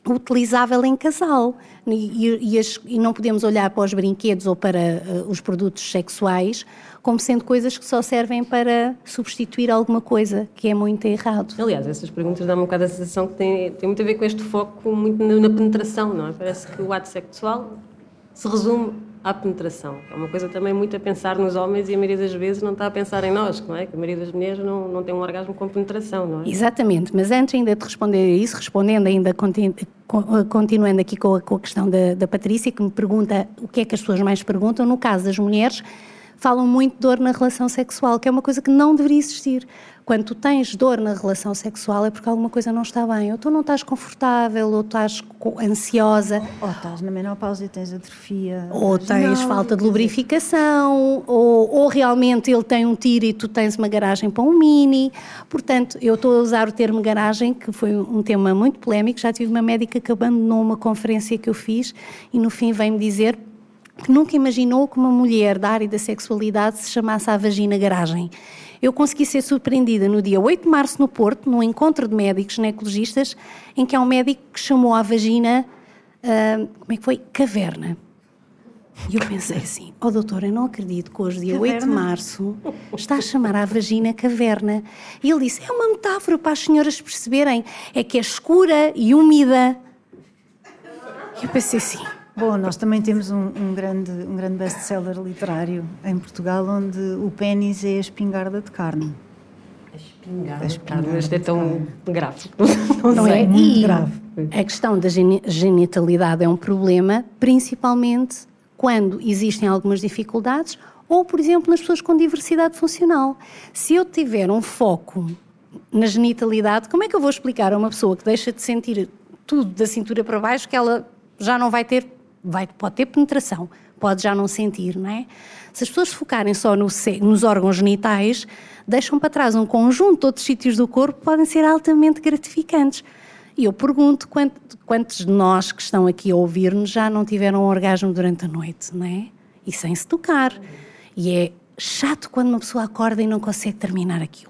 D: utilizável em casal e, e- as- e não podemos olhar para os brinquedos ou para uh, os produtos sexuais como sendo coisas que só servem para substituir alguma coisa, que é muito errado.
A: Aliás, essas perguntas dão-me um bocado a sensação que tem, tem muito a ver com este foco muito na, na penetração, não é? Parece que o ato sexual se resume à penetração. É uma coisa também muito a pensar nos homens e a maioria das vezes não está a pensar em nós, não é? Que a maioria das mulheres não, não tem um orgasmo com penetração, não é?
D: Exatamente, mas antes ainda de responder a isso, respondendo ainda, conti- co- continuando aqui com a, com a questão da, da Patrícia, que me pergunta o que é que as pessoas mais perguntam, no caso das mulheres, falam muito de dor na relação sexual, que é uma coisa que não deveria existir. Quando tu tens dor na relação sexual é porque alguma coisa não está bem, ou tu não estás confortável, ou estás ansiosa,
C: Ou estás na menopausa e tens atrofia.
D: ou tens
C: vaginal,
D: falta de lubrificação, ou, ou realmente ele tem um tiro e tu tens uma garagem para um mini. Portanto, eu estou a usar o termo garagem, que foi um tema muito polémico. Já tive uma médica que abandonou uma conferência que eu fiz e no fim veio-me dizer que nunca imaginou que uma mulher da área da sexualidade se chamasse a vagina garagem. Eu consegui ser surpreendida no dia 8 de março no Porto, num encontro de médicos ginecologistas, em que há um médico que chamou a vagina, ah, como é que foi? Caverna. E eu pensei assim, ó doutor, eu não acredito que hoje, dia 8 de
C: Caverna?
D: março, está a chamar a vagina caverna. E ele disse, é uma metáfora para as senhoras perceberem, é que é escura e úmida. E eu pensei assim,
C: Bom, nós também temos um, um grande, um grande best-seller literário em Portugal, onde o pênis é a espingarda de carne.
A: A espingarda,
C: A espingarda
A: isto é tão gráfico.
D: não é?
C: muito grave.
D: a questão da geni- genitalidade é um problema, principalmente quando existem algumas dificuldades ou, por exemplo, nas pessoas com diversidade funcional. Se eu tiver um foco na genitalidade, como é que eu vou explicar a uma pessoa que deixa de sentir tudo da cintura para baixo que ela já não vai ter, vai, pode ter penetração, pode já não sentir, não é? Se as pessoas focarem só no nos órgãos genitais, deixam para trás um conjunto de outros sítios do corpo que podem ser altamente gratificantes. E eu pergunto quant- quantos de nós que estão aqui a ouvir-nos já não tiveram um orgasmo durante a noite, não é? E sem se tocar. E é chato quando uma pessoa acorda e não consegue terminar aquilo.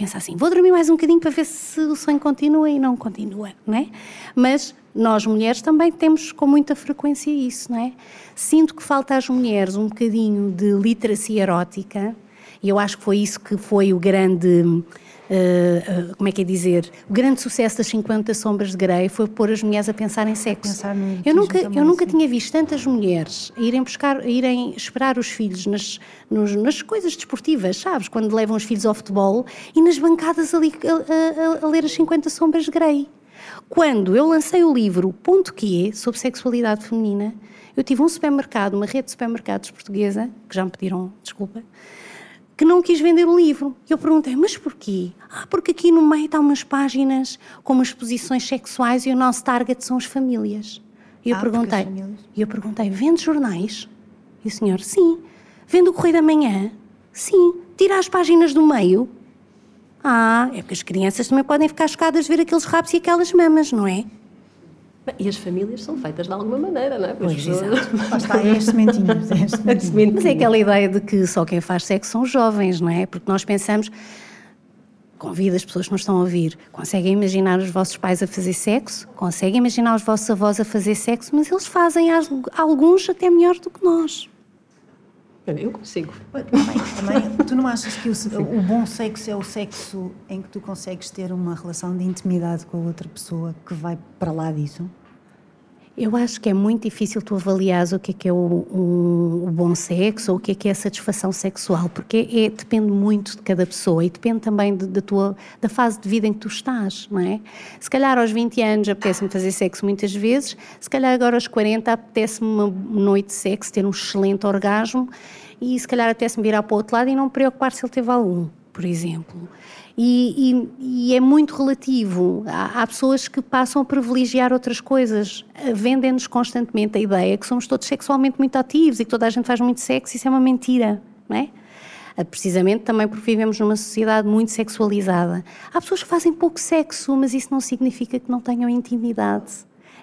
D: Pensa assim, vou dormir mais um bocadinho para ver se o sonho continua e não continua, não é? Mas nós mulheres também temos com muita frequência isso, não é? Sinto que falta às mulheres um bocadinho de literacia erótica e eu acho que foi isso que foi o grande eh, eh, como é que é dizer, o grande sucesso das 50 sombras de Grey foi pôr as mulheres a pensar em sexo.
C: Pensar no
D: eu nunca, eu nunca tinha visto tantas mulheres a irem buscar, a irem esperar os filhos nas, nos- nas coisas desportivas, sabes? Quando levam os filhos ao futebol e nas bancadas ali a, a- a- ler as 50 sombras de Grey. Quando eu lancei o livro Ponto Que sobre sexualidade feminina, Eu tive um supermercado, uma rede de supermercados portuguesa, que já me pediram desculpa, que não quis vender o livro. E eu perguntei, mas porquê? Ah, porque aqui no meio está umas páginas com umas posições sexuais e o nosso target são as famílias. E eu
C: Ah,
D: perguntei, e eu perguntei, vende jornais? E o senhor, sim. Vende o Correio da Manhã? Sim. Tira as páginas do meio? Ah, é porque as crianças também podem ficar chocadas de ver aqueles rabos e aquelas mamas, não é?
A: E as famílias são feitas de alguma maneira, não é?
D: Pois,
A: pessoas-
C: Lá está, é as sementinhas. É as sementinhas.
D: Mas é aquela ideia de que só quem faz sexo são os jovens, não é? Porque nós pensamos, convido as pessoas que nos estão a ouvir, conseguem imaginar os vossos pais a fazer sexo, conseguem imaginar os vossos avós a fazer sexo, mas eles fazem alguns até melhor do que nós.
A: Eu consigo.
C: Também, também, tu não achas que o, o bom sexo é o sexo em que tu consegues ter uma relação de intimidade com a outra pessoa que vai para lá disso?
D: Eu acho que é muito difícil tu avaliares o que é que é o, o bom sexo ou o que é que é a satisfação sexual, porque é, depende muito de cada pessoa e depende também de- da tua da fase de vida em que tu estás, não é? Se calhar aos 20 anos apetece-me fazer sexo muitas vezes, se calhar agora aos 40 apetece-me uma noite de sexo, ter um excelente orgasmo e se calhar apetece-me virar para o outro lado e não me preocupar se ele teve algum, por exemplo. E, e- e é muito relativo. Há, há pessoas que passam a privilegiar outras coisas. Eh, Vendem-nos constantemente a ideia que somos todos sexualmente muito ativos e que toda a gente faz muito sexo. Isso é uma mentira, não é? Eh, Precisamente também porque vivemos numa sociedade muito sexualizada. Há pessoas que fazem pouco sexo, mas isso não significa que não tenham intimidade,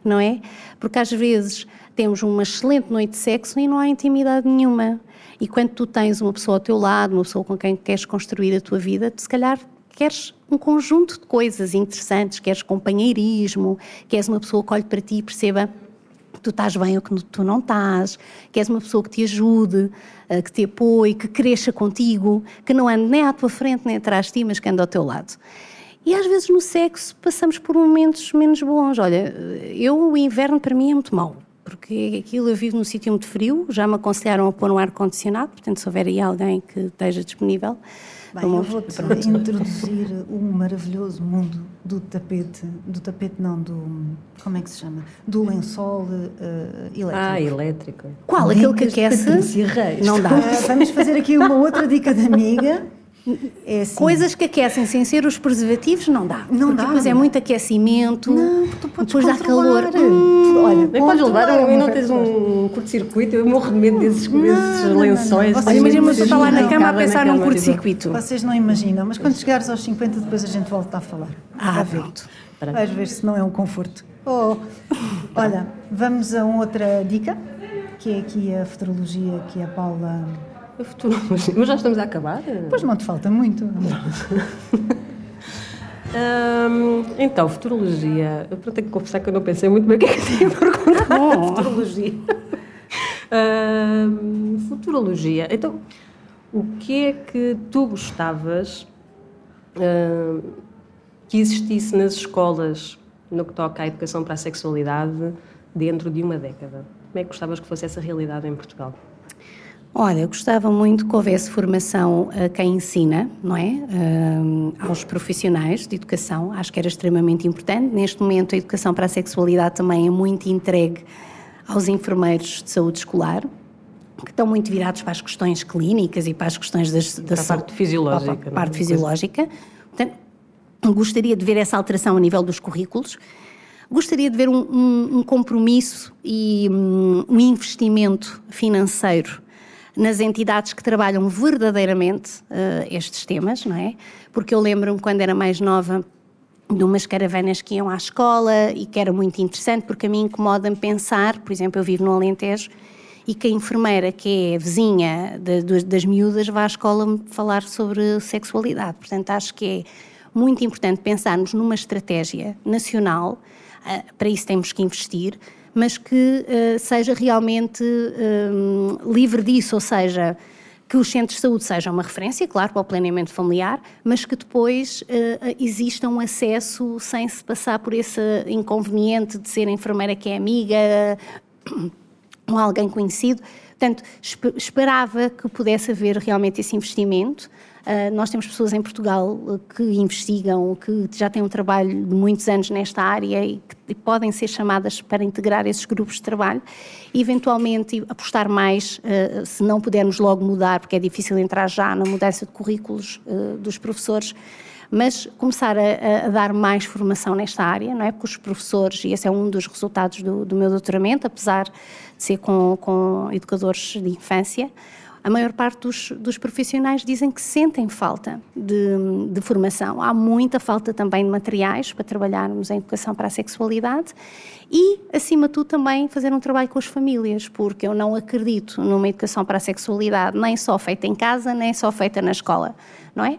D: não é? Porque às vezes temos uma excelente noite de sexo e não há intimidade nenhuma. E quando tu tens uma pessoa ao teu lado, uma pessoa com quem queres construir a tua vida, tu se calhar queres um conjunto de coisas interessantes, queres companheirismo, queres uma pessoa que olhe para ti e perceba que tu estás bem ou que tu não estás, queres uma pessoa que te ajude, eh, que te apoie, que cresça contigo, que não ande nem à tua frente nem atrás de ti, mas que ande ao teu lado. E às vezes no sexo passamos por momentos menos bons. Olha, eu o inverno para mim é muito mau, porque aquilo eu vivo num sítio muito frio, já me aconselharam a pôr um ar-condicionado, portanto se houver aí alguém que esteja disponível...
C: Bem, eu vou-te introduzir o maravilhoso mundo do tapete, do tapete não, do, como é que se chama? Do lençol eh, elétrico.
A: Ah, elétrico.
D: Qual? Aquele que aquece? Não dá.
C: Vamos fazer aqui uma outra dica de amiga. É assim,
D: Coisas que aquecem sem ser os preservativos não dá.
C: Não
D: porque
C: dá.
D: depois é muito aquecimento,
C: Não, porque tu podes
D: depois dá calor.
C: controlar.
D: Hum,
C: Olha,
A: Nem podes levar
C: controlar
A: um, e não tens um curto-circuito. Eu morro de medo desses, desses
C: não, não.
A: lençóis.
C: Vocês
D: Olha, imagina uma pessoa
A: Desses-
D: está lá na
C: Não,
D: cama a pensar num curto-circuito.
C: Vocês não imaginam, mas quando chegares aos 50 depois a gente volta a falar.
D: Ah,
C: Vai ver.
D: pronto.
C: Vais ver se não é um conforto. Oh. Olha, vamos a uma outra dica, que é aqui a futurologia que a Paula...
A: A futurologia. Mas já estamos a acabar?
C: Pois não te falta muito.
A: Hum, então, futurologia. Eu tenho que confessar que eu não pensei muito bem o que é que tinha perguntado.
D: Bom.
A: Futurologia. Hum, futurologia. Então, o que é que tu gostavas hum, que existisse nas escolas no que toca à educação para a sexualidade dentro de uma década? Como é que gostavas que fosse essa realidade em Portugal?
D: Olha, eu gostava muito que houvesse formação a quem ensina, não é? Hum, aos profissionais de educação, acho que era extremamente importante. Neste momento, a educação para a sexualidade também é muito entregue aos enfermeiros de saúde escolar, que estão muito virados para as questões clínicas e para as questões das, da
A: Para a
D: saúde-
A: parte fisiológica,
D: para a
A: é?
D: parte fisiológica. Portanto, gostaria de ver essa alteração a nível dos currículos. Gostaria de ver um, um- um compromisso e um, um investimento financeiro nas entidades que trabalham verdadeiramente eh, estes temas, não é? Porque eu lembro-me quando era mais nova de umas caravanas que iam à escola e que era muito interessante, porque a mim incomoda-me pensar, por exemplo, eu vivo no Alentejo e que a enfermeira, que é vizinha de- das, das miúdas, vá à escola falar sobre sexualidade. Portanto, acho que é muito importante pensarmos numa estratégia nacional, ah, para isso temos que investir, mas que ah, seja realmente hum, livre disso, ou seja, que os centros de saúde sejam uma referência, claro, para o planeamento familiar, mas que depois eh, exista um acesso sem se passar por esse inconveniente de ser a enfermeira que é amiga ou alguém conhecido, Portanto, esperava que pudesse haver realmente esse investimento. Uh, nós temos pessoas em Portugal que investigam, que já têm um trabalho de muitos anos nesta área e que podem ser chamadas para integrar esses grupos de trabalho e, eventualmente, apostar mais, uh, se não pudermos logo mudar, porque é difícil entrar já na mudança de currículos dos professores, mas começar a, a, dar mais formação nesta área, não é? Porque os professores, e esse é um dos resultados do, do meu doutoramento, apesar de ser com, com educadores de infância, a maior parte dos, dos, profissionais dizem que sentem falta de, de, formação. Há muita falta também de materiais para trabalharmos em educação para a sexualidade e, acima de tudo, também fazer um trabalho com as famílias, porque eu não acredito numa educação para a sexualidade nem só feita em casa, nem só feita na escola, não é?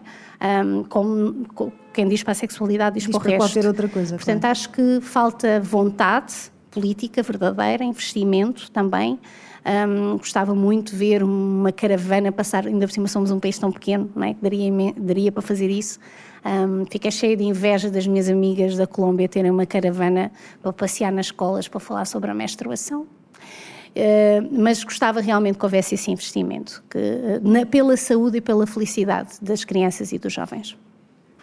D: Um, como, como, quem diz para a sexualidade diz, diz para o resto.
C: qualquer outra coisa.
D: Portanto, claro. acho que falta vontade política verdadeira, investimento também. Um, gostava muito de ver uma caravana passar, ainda por cima somos um país tão pequeno, não é? daria, daria para fazer isso. Um, fiquei cheia de inveja das minhas amigas da Colômbia terem uma caravana para passear nas escolas para falar sobre a menstruação. Uh, mas gostava realmente que houvesse esse investimento, que, na, pela saúde e pela felicidade das crianças e dos jovens.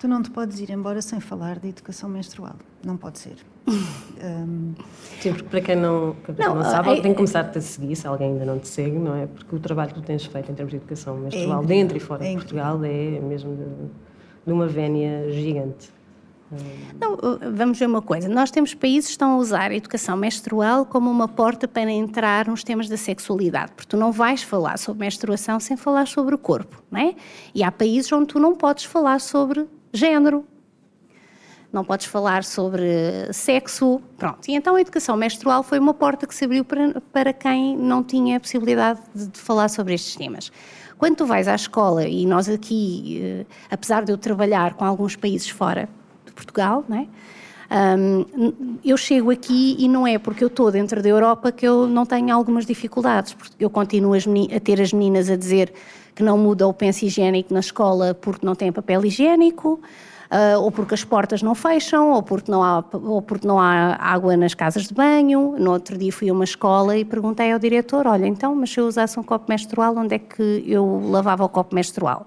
C: Tu não te podes ir embora sem falar de educação menstrual. Não pode ser. um...
A: Sim, porque para quem não, para quem não, não sabe, é, tem que começar-te a seguir, se alguém ainda não te segue, não é? Porque o trabalho que tu tens feito em termos de educação menstrual, é dentro e fora é de Portugal, é mesmo de, de uma vénia gigante.
D: Não, vamos ver uma coisa. Nós temos países que estão a usar a educação menstrual como uma porta para entrar nos temas da sexualidade, porque tu não vais falar sobre menstruação sem falar sobre o corpo, não é? E há países onde tu não podes falar sobre género, não podes falar sobre sexo, pronto. E então a educação menstrual foi uma porta que se abriu para, para quem não tinha a possibilidade de, de falar sobre estes temas. Quando tu vais à escola, e nós aqui, eh, apesar de eu trabalhar com alguns países fora, Portugal, não é? Um, eu chego aqui e não é porque eu estou dentro da Europa que eu não tenho algumas dificuldades, porque eu continuo a ter as meninas a dizer que não muda o penso higiênico na escola porque não tem papel higiênico, uh, ou porque as portas não fecham, ou porque não, há, ou porque não há água nas casas de banho. No outro dia fui a uma escola e perguntei ao diretor: Olha, então, mas se eu usasse um copo menstrual, onde é que eu lavava o copo menstrual?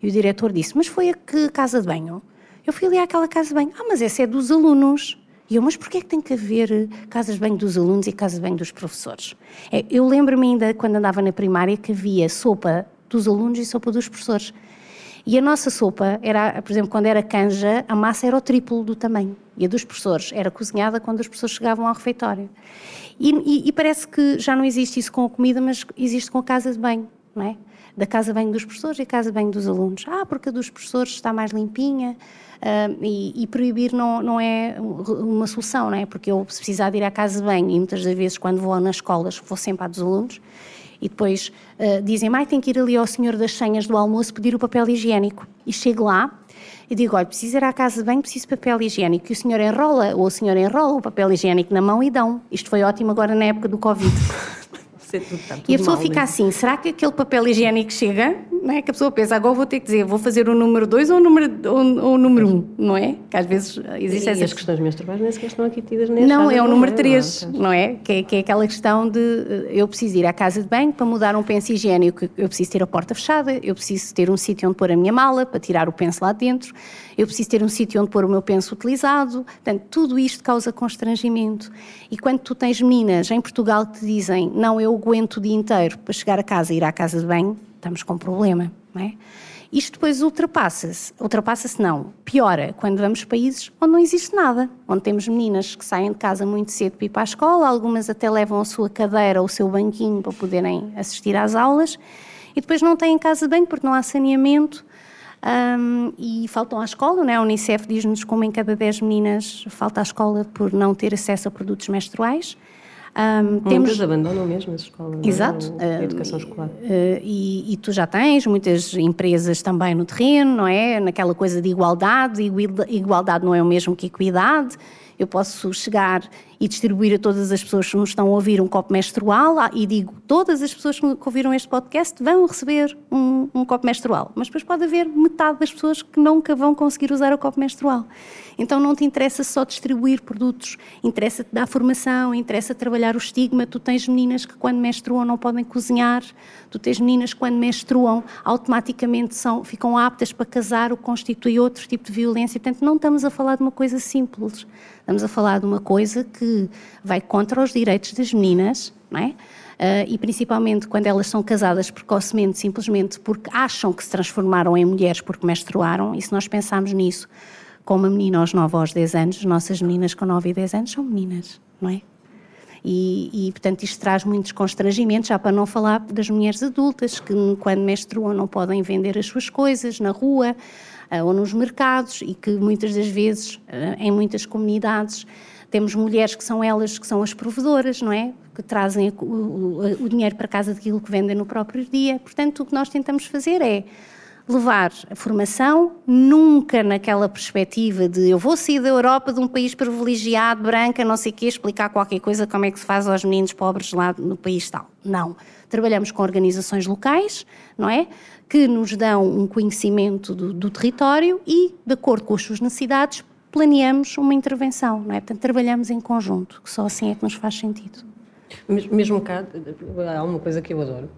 D: E o diretor disse: Mas foi a que casa de banho? Eu fui ali àquela casa de banho. Ah, mas essa é dos alunos. E eu, mas porquê é que tem que haver casas de banho dos alunos e casas de banho dos professores? É, eu lembro-me ainda, quando andava na primária, que havia sopa dos alunos e sopa dos professores. E a nossa sopa era, por exemplo, quando era canja, a massa era o triplo do tamanho. E a dos professores era cozinhada quando os professores chegavam ao refeitório. E, e, e parece que já não existe isso com a comida, mas existe com a casa de banho, não é? Da casa de banho dos professores e a casa de banho dos alunos. Ah, porque a dos professores está mais limpinha, Uh, e, e, proibir não, não é uma solução, não é? Porque eu, se precisar de ir à casa de banho, e muitas das vezes quando vou nas escolas, vou sempre à dos alunos, e depois uh, dizem, mãe, tem que ir ali ao senhor das senhas do almoço pedir o papel higiênico. E chego lá e digo, olha, preciso ir à casa de banho, preciso de papel higiênico. E o senhor enrola, ou a senhora enrola o papel higiênico na mão e dão. Isto foi ótimo agora na época do Covid. e a pessoa fica assim, será que aquele papel higiênico chega? Não é? Que a pessoa pensa, agora vou ter que dizer, vou fazer o número 2 ou o número 1, ou, o número um, não é? Que às vezes existe
A: e
D: essa...
A: as questões menstruais nem sequer estão aqui tidas neste
D: Não, é o número 3, não é? Que, é? que é aquela questão de eh, eu preciso ir à casa de banho para mudar um penso higiênico, eu preciso ter a porta fechada, eu preciso ter um sítio onde pôr a minha mala para tirar o penso lá dentro, eu preciso ter um sítio onde pôr o meu penso utilizado, portanto, tudo isto causa constrangimento. E quando tu tens meninas em Portugal que te dizem, não, eu aguento o dia inteiro para chegar a casa e ir à casa de banho, estamos com um problema, não é? Isto depois ultrapassa-se, ultrapassa-se não, piora quando vamos a países onde não existe nada, onde temos meninas que saem de casa muito cedo para ir para a escola, algumas até levam a sua cadeira ou o seu banquinho para poderem assistir às aulas, e depois não têm casa de banho porque não há saneamento, um, e faltam à escola, né? a Unicef diz-nos como em cada 10 meninas falta à escola por não ter acesso a produtos menstruais.
A: Um, temos... abandonam mesmo as escolas,
D: é? Exato.
A: É? a educação escolar.
D: Uh, e, e, tu já tens muitas empresas também no terreno, não é? Naquela coisa de igualdade, igualdade não é o mesmo que equidade, Eu posso chegar e distribuir a todas as pessoas que nos estão a ouvir um copo menstrual ah, e digo, todas as pessoas que ouviram este podcast vão receber um, um copo menstrual. Mas depois pode haver metade das pessoas que nunca vão conseguir usar o copo menstrual. Então não te interessa só distribuir produtos, interessa-te dar formação, interessa trabalhar o estigma. Tu tens meninas que quando menstruam não podem cozinhar, tu tens meninas que quando menstruam automaticamente são, ficam aptas para casar, o que constitui outro tipo de violência. Portanto, não estamos a falar de uma coisa simples, estamos a falar de uma coisa que vai contra os direitos das meninas, não é? Uh, e principalmente quando elas são casadas precocemente, simplesmente porque acham que se transformaram em mulheres porque menstruaram, e se nós pensarmos nisso, com uma menina aos 9 ou aos 10 anos, nossas meninas com 9 e 10 anos são meninas, não é? E, e, portanto, isto traz muitos constrangimentos, já para não falar das mulheres adultas, que quando menstruam não podem vender as suas coisas na rua uh, ou nos mercados e que muitas das vezes, uh, em muitas comunidades, temos mulheres que são elas que são as provedoras, não é? Que trazem o, o, o dinheiro para casa daquilo que vendem no próprio dia. Portanto, o que nós tentamos fazer é levar a formação nunca naquela perspectiva de eu vou sair da Europa de um país privilegiado, branca, não sei o quê, explicar qualquer coisa como é que se faz aos meninos pobres lá no país tal. Não. Trabalhamos com organizações locais, não é? Que nos dão um conhecimento do, do território e, de acordo com as suas necessidades, planeamos uma intervenção, não é? Portanto, trabalhamos em conjunto, que só assim é que nos faz sentido.
A: Mesmo cá, há uma coisa que eu adoro,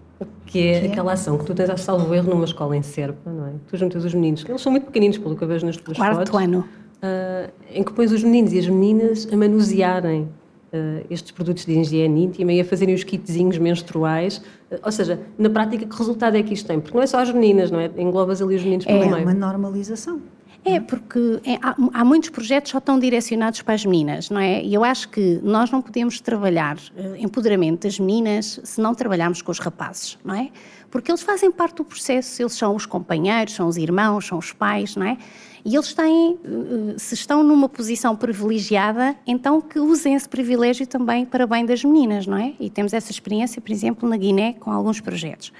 A: que é, que é aquela ação que tu tens a salvo erro numa escola em Serpa, não é? Tu juntas os meninos, eles são muito pequeninos, pelo que eu vejo nas tuas
D: Quarto
A: fotos.
D: Quarto ano.
A: Uh, em que pões os meninos e as meninas a manusearem uh, estes produtos de higiene íntima e a fazerem os kitzinhos menstruais. Uh, ou seja, na prática, que resultado é que isto tem? Porque não é só as meninas, não é? Englobas ali os meninos pelo
C: é
A: meio.
C: É uma normalização.
D: É, porque é, há, há, muitos projetos só estão direcionados para as meninas, não é? E eu acho que nós não podemos trabalhar uh, empoderamento das meninas se não trabalharmos com os rapazes, não é? Porque eles fazem parte do processo, eles são os companheiros, são os irmãos, são os pais, não é? E eles têm, uh, se estão numa posição privilegiada, então que usem esse privilégio também para bem das meninas, não é? E temos essa experiência, por exemplo, na Guiné, com alguns projetos.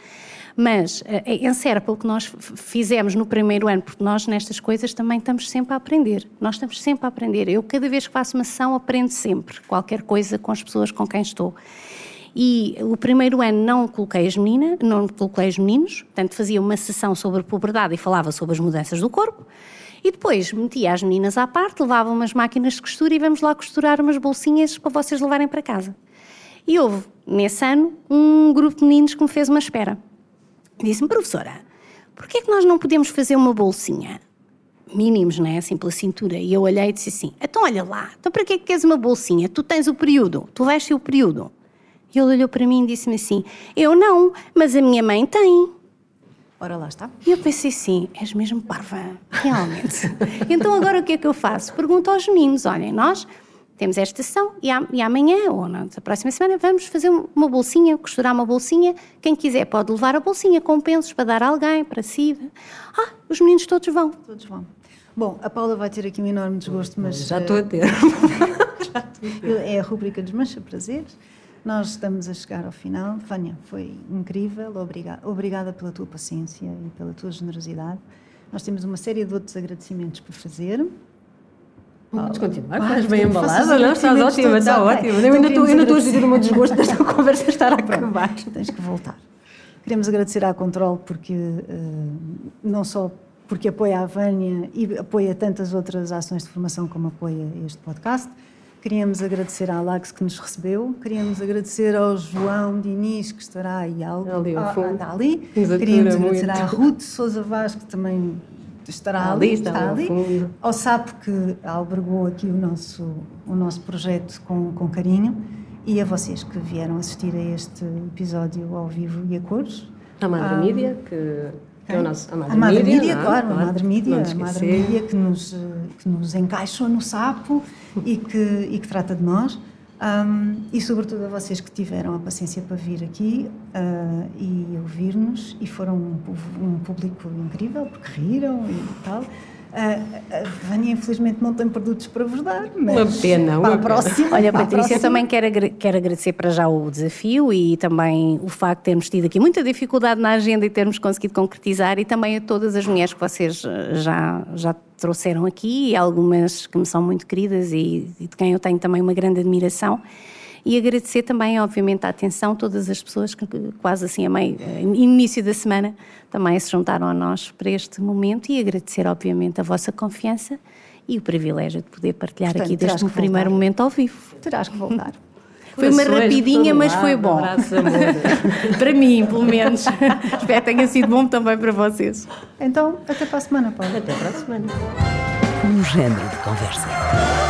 D: Mas eh, em Serpa, o que nós fizemos no primeiro ano, porque nós nestas coisas também estamos sempre a aprender. Nós estamos sempre a aprender. Eu, cada vez que faço uma sessão, aprendo sempre qualquer coisa com as pessoas com quem estou. E o primeiro ano não coloquei as meninas, não coloquei os meninos, portanto fazia uma sessão sobre puberdade e falava sobre as mudanças do corpo. E depois metia as meninas à parte, levava umas máquinas de costura e vamos lá costurar umas bolsinhas para vocês levarem para casa. E houve, nesse ano, um grupo de meninos que me fez uma espera. Disse-me, professora, porquê é que nós não podemos fazer uma bolsinha? Mínimos, não é? Assim pela cintura. E eu olhei e disse assim: então olha lá, então para que é que queres uma bolsinha? Tu tens o período, tu vais ter o período. E ele olhou para mim e disse-me assim: eu não, mas a minha mãe tem.
C: Ora lá está.
D: E eu pensei assim: és mesmo parva, realmente. então agora o que é que eu faço? Pergunto aos meninos: olhem, nós temos esta sessão e, e amanhã ou na próxima semana vamos fazer uma bolsinha, costurar uma bolsinha. Quem quiser pode levar a bolsinha com pensos para dar a alguém, para si. Ah, os meninos todos vão.
C: Todos vão. Bom, a Paula vai ter aqui um enorme desgosto, mas.
A: Já estou a ter.
C: é a rubrica Desmancha Prazeres. Nós estamos a chegar ao final. Vânia, foi incrível. Obrigada, obrigada pela tua paciência e pela tua generosidade. Nós temos uma série de outros agradecimentos para fazer.
A: Vamos continuar, estás bem embalada, não? Estás ótima, está ótima. Eu ainda estou, a gerir o meu desgosto desta conversa estar a acabar.
C: Tens que voltar. Queremos agradecer à Control porque, uh, não só porque apoia a Vânia e apoia tantas outras ações de formação como apoia este podcast. Queríamos agradecer à Lax que nos recebeu, queríamos agradecer ao João Diniz que estará aí algo,
A: ali, ao fundo.
C: Ali. Queríamos agradecer muito. à Ruth Souza Vaz que também estará ali, está, está ali, fundo. ao SAP que albergou aqui o nosso, o nosso projeto com, com carinho e a vocês que vieram assistir a este episódio ao vivo e a cores.
A: A Madre um, Mídia, que, é o nosso.
C: A Madre, a Madre Mídia, não, claro, claro, a Madre Mídia, a Madre Mídia que nos, que nos encaixou no sapo e que, e que trata de nós. Um, e sobretudo a vocês que tiveram a paciência para vir aqui uh, e ouvir-nos e foram um, um, público incrível porque riram e tal A Vânia, infelizmente, não tem produtos para vos dar, mas
A: uma pena,
C: para
A: uma
C: a próxima.
D: Olha, Patrícia, eu também quero, quero agradecer para já o desafio e também o facto de termos tido aqui muita dificuldade na agenda e termos conseguido concretizar e também a todas as mulheres que vocês eh, já, já trouxeram aqui e algumas que me são muito queridas e, e de quem eu tenho também uma grande admiração. E agradecer também, obviamente, a atenção de todas as pessoas que quase assim a meio, eh, início da semana, também se juntaram a nós para este momento e agradecer, obviamente, a vossa confiança e o privilégio de poder partilhar
C: Portanto,
D: aqui
C: que voltar.
D: primeiro momento ao vivo.
C: Terás que voltar.
D: Foi uma rapidinha, mas foi bom.
A: abraços, amor.
D: para mim, pelo menos. Espero que tenha sido bom também para vocês.
C: Então, até para a semana, Paulo.
A: Até para a semana.
B: Um género de conversa.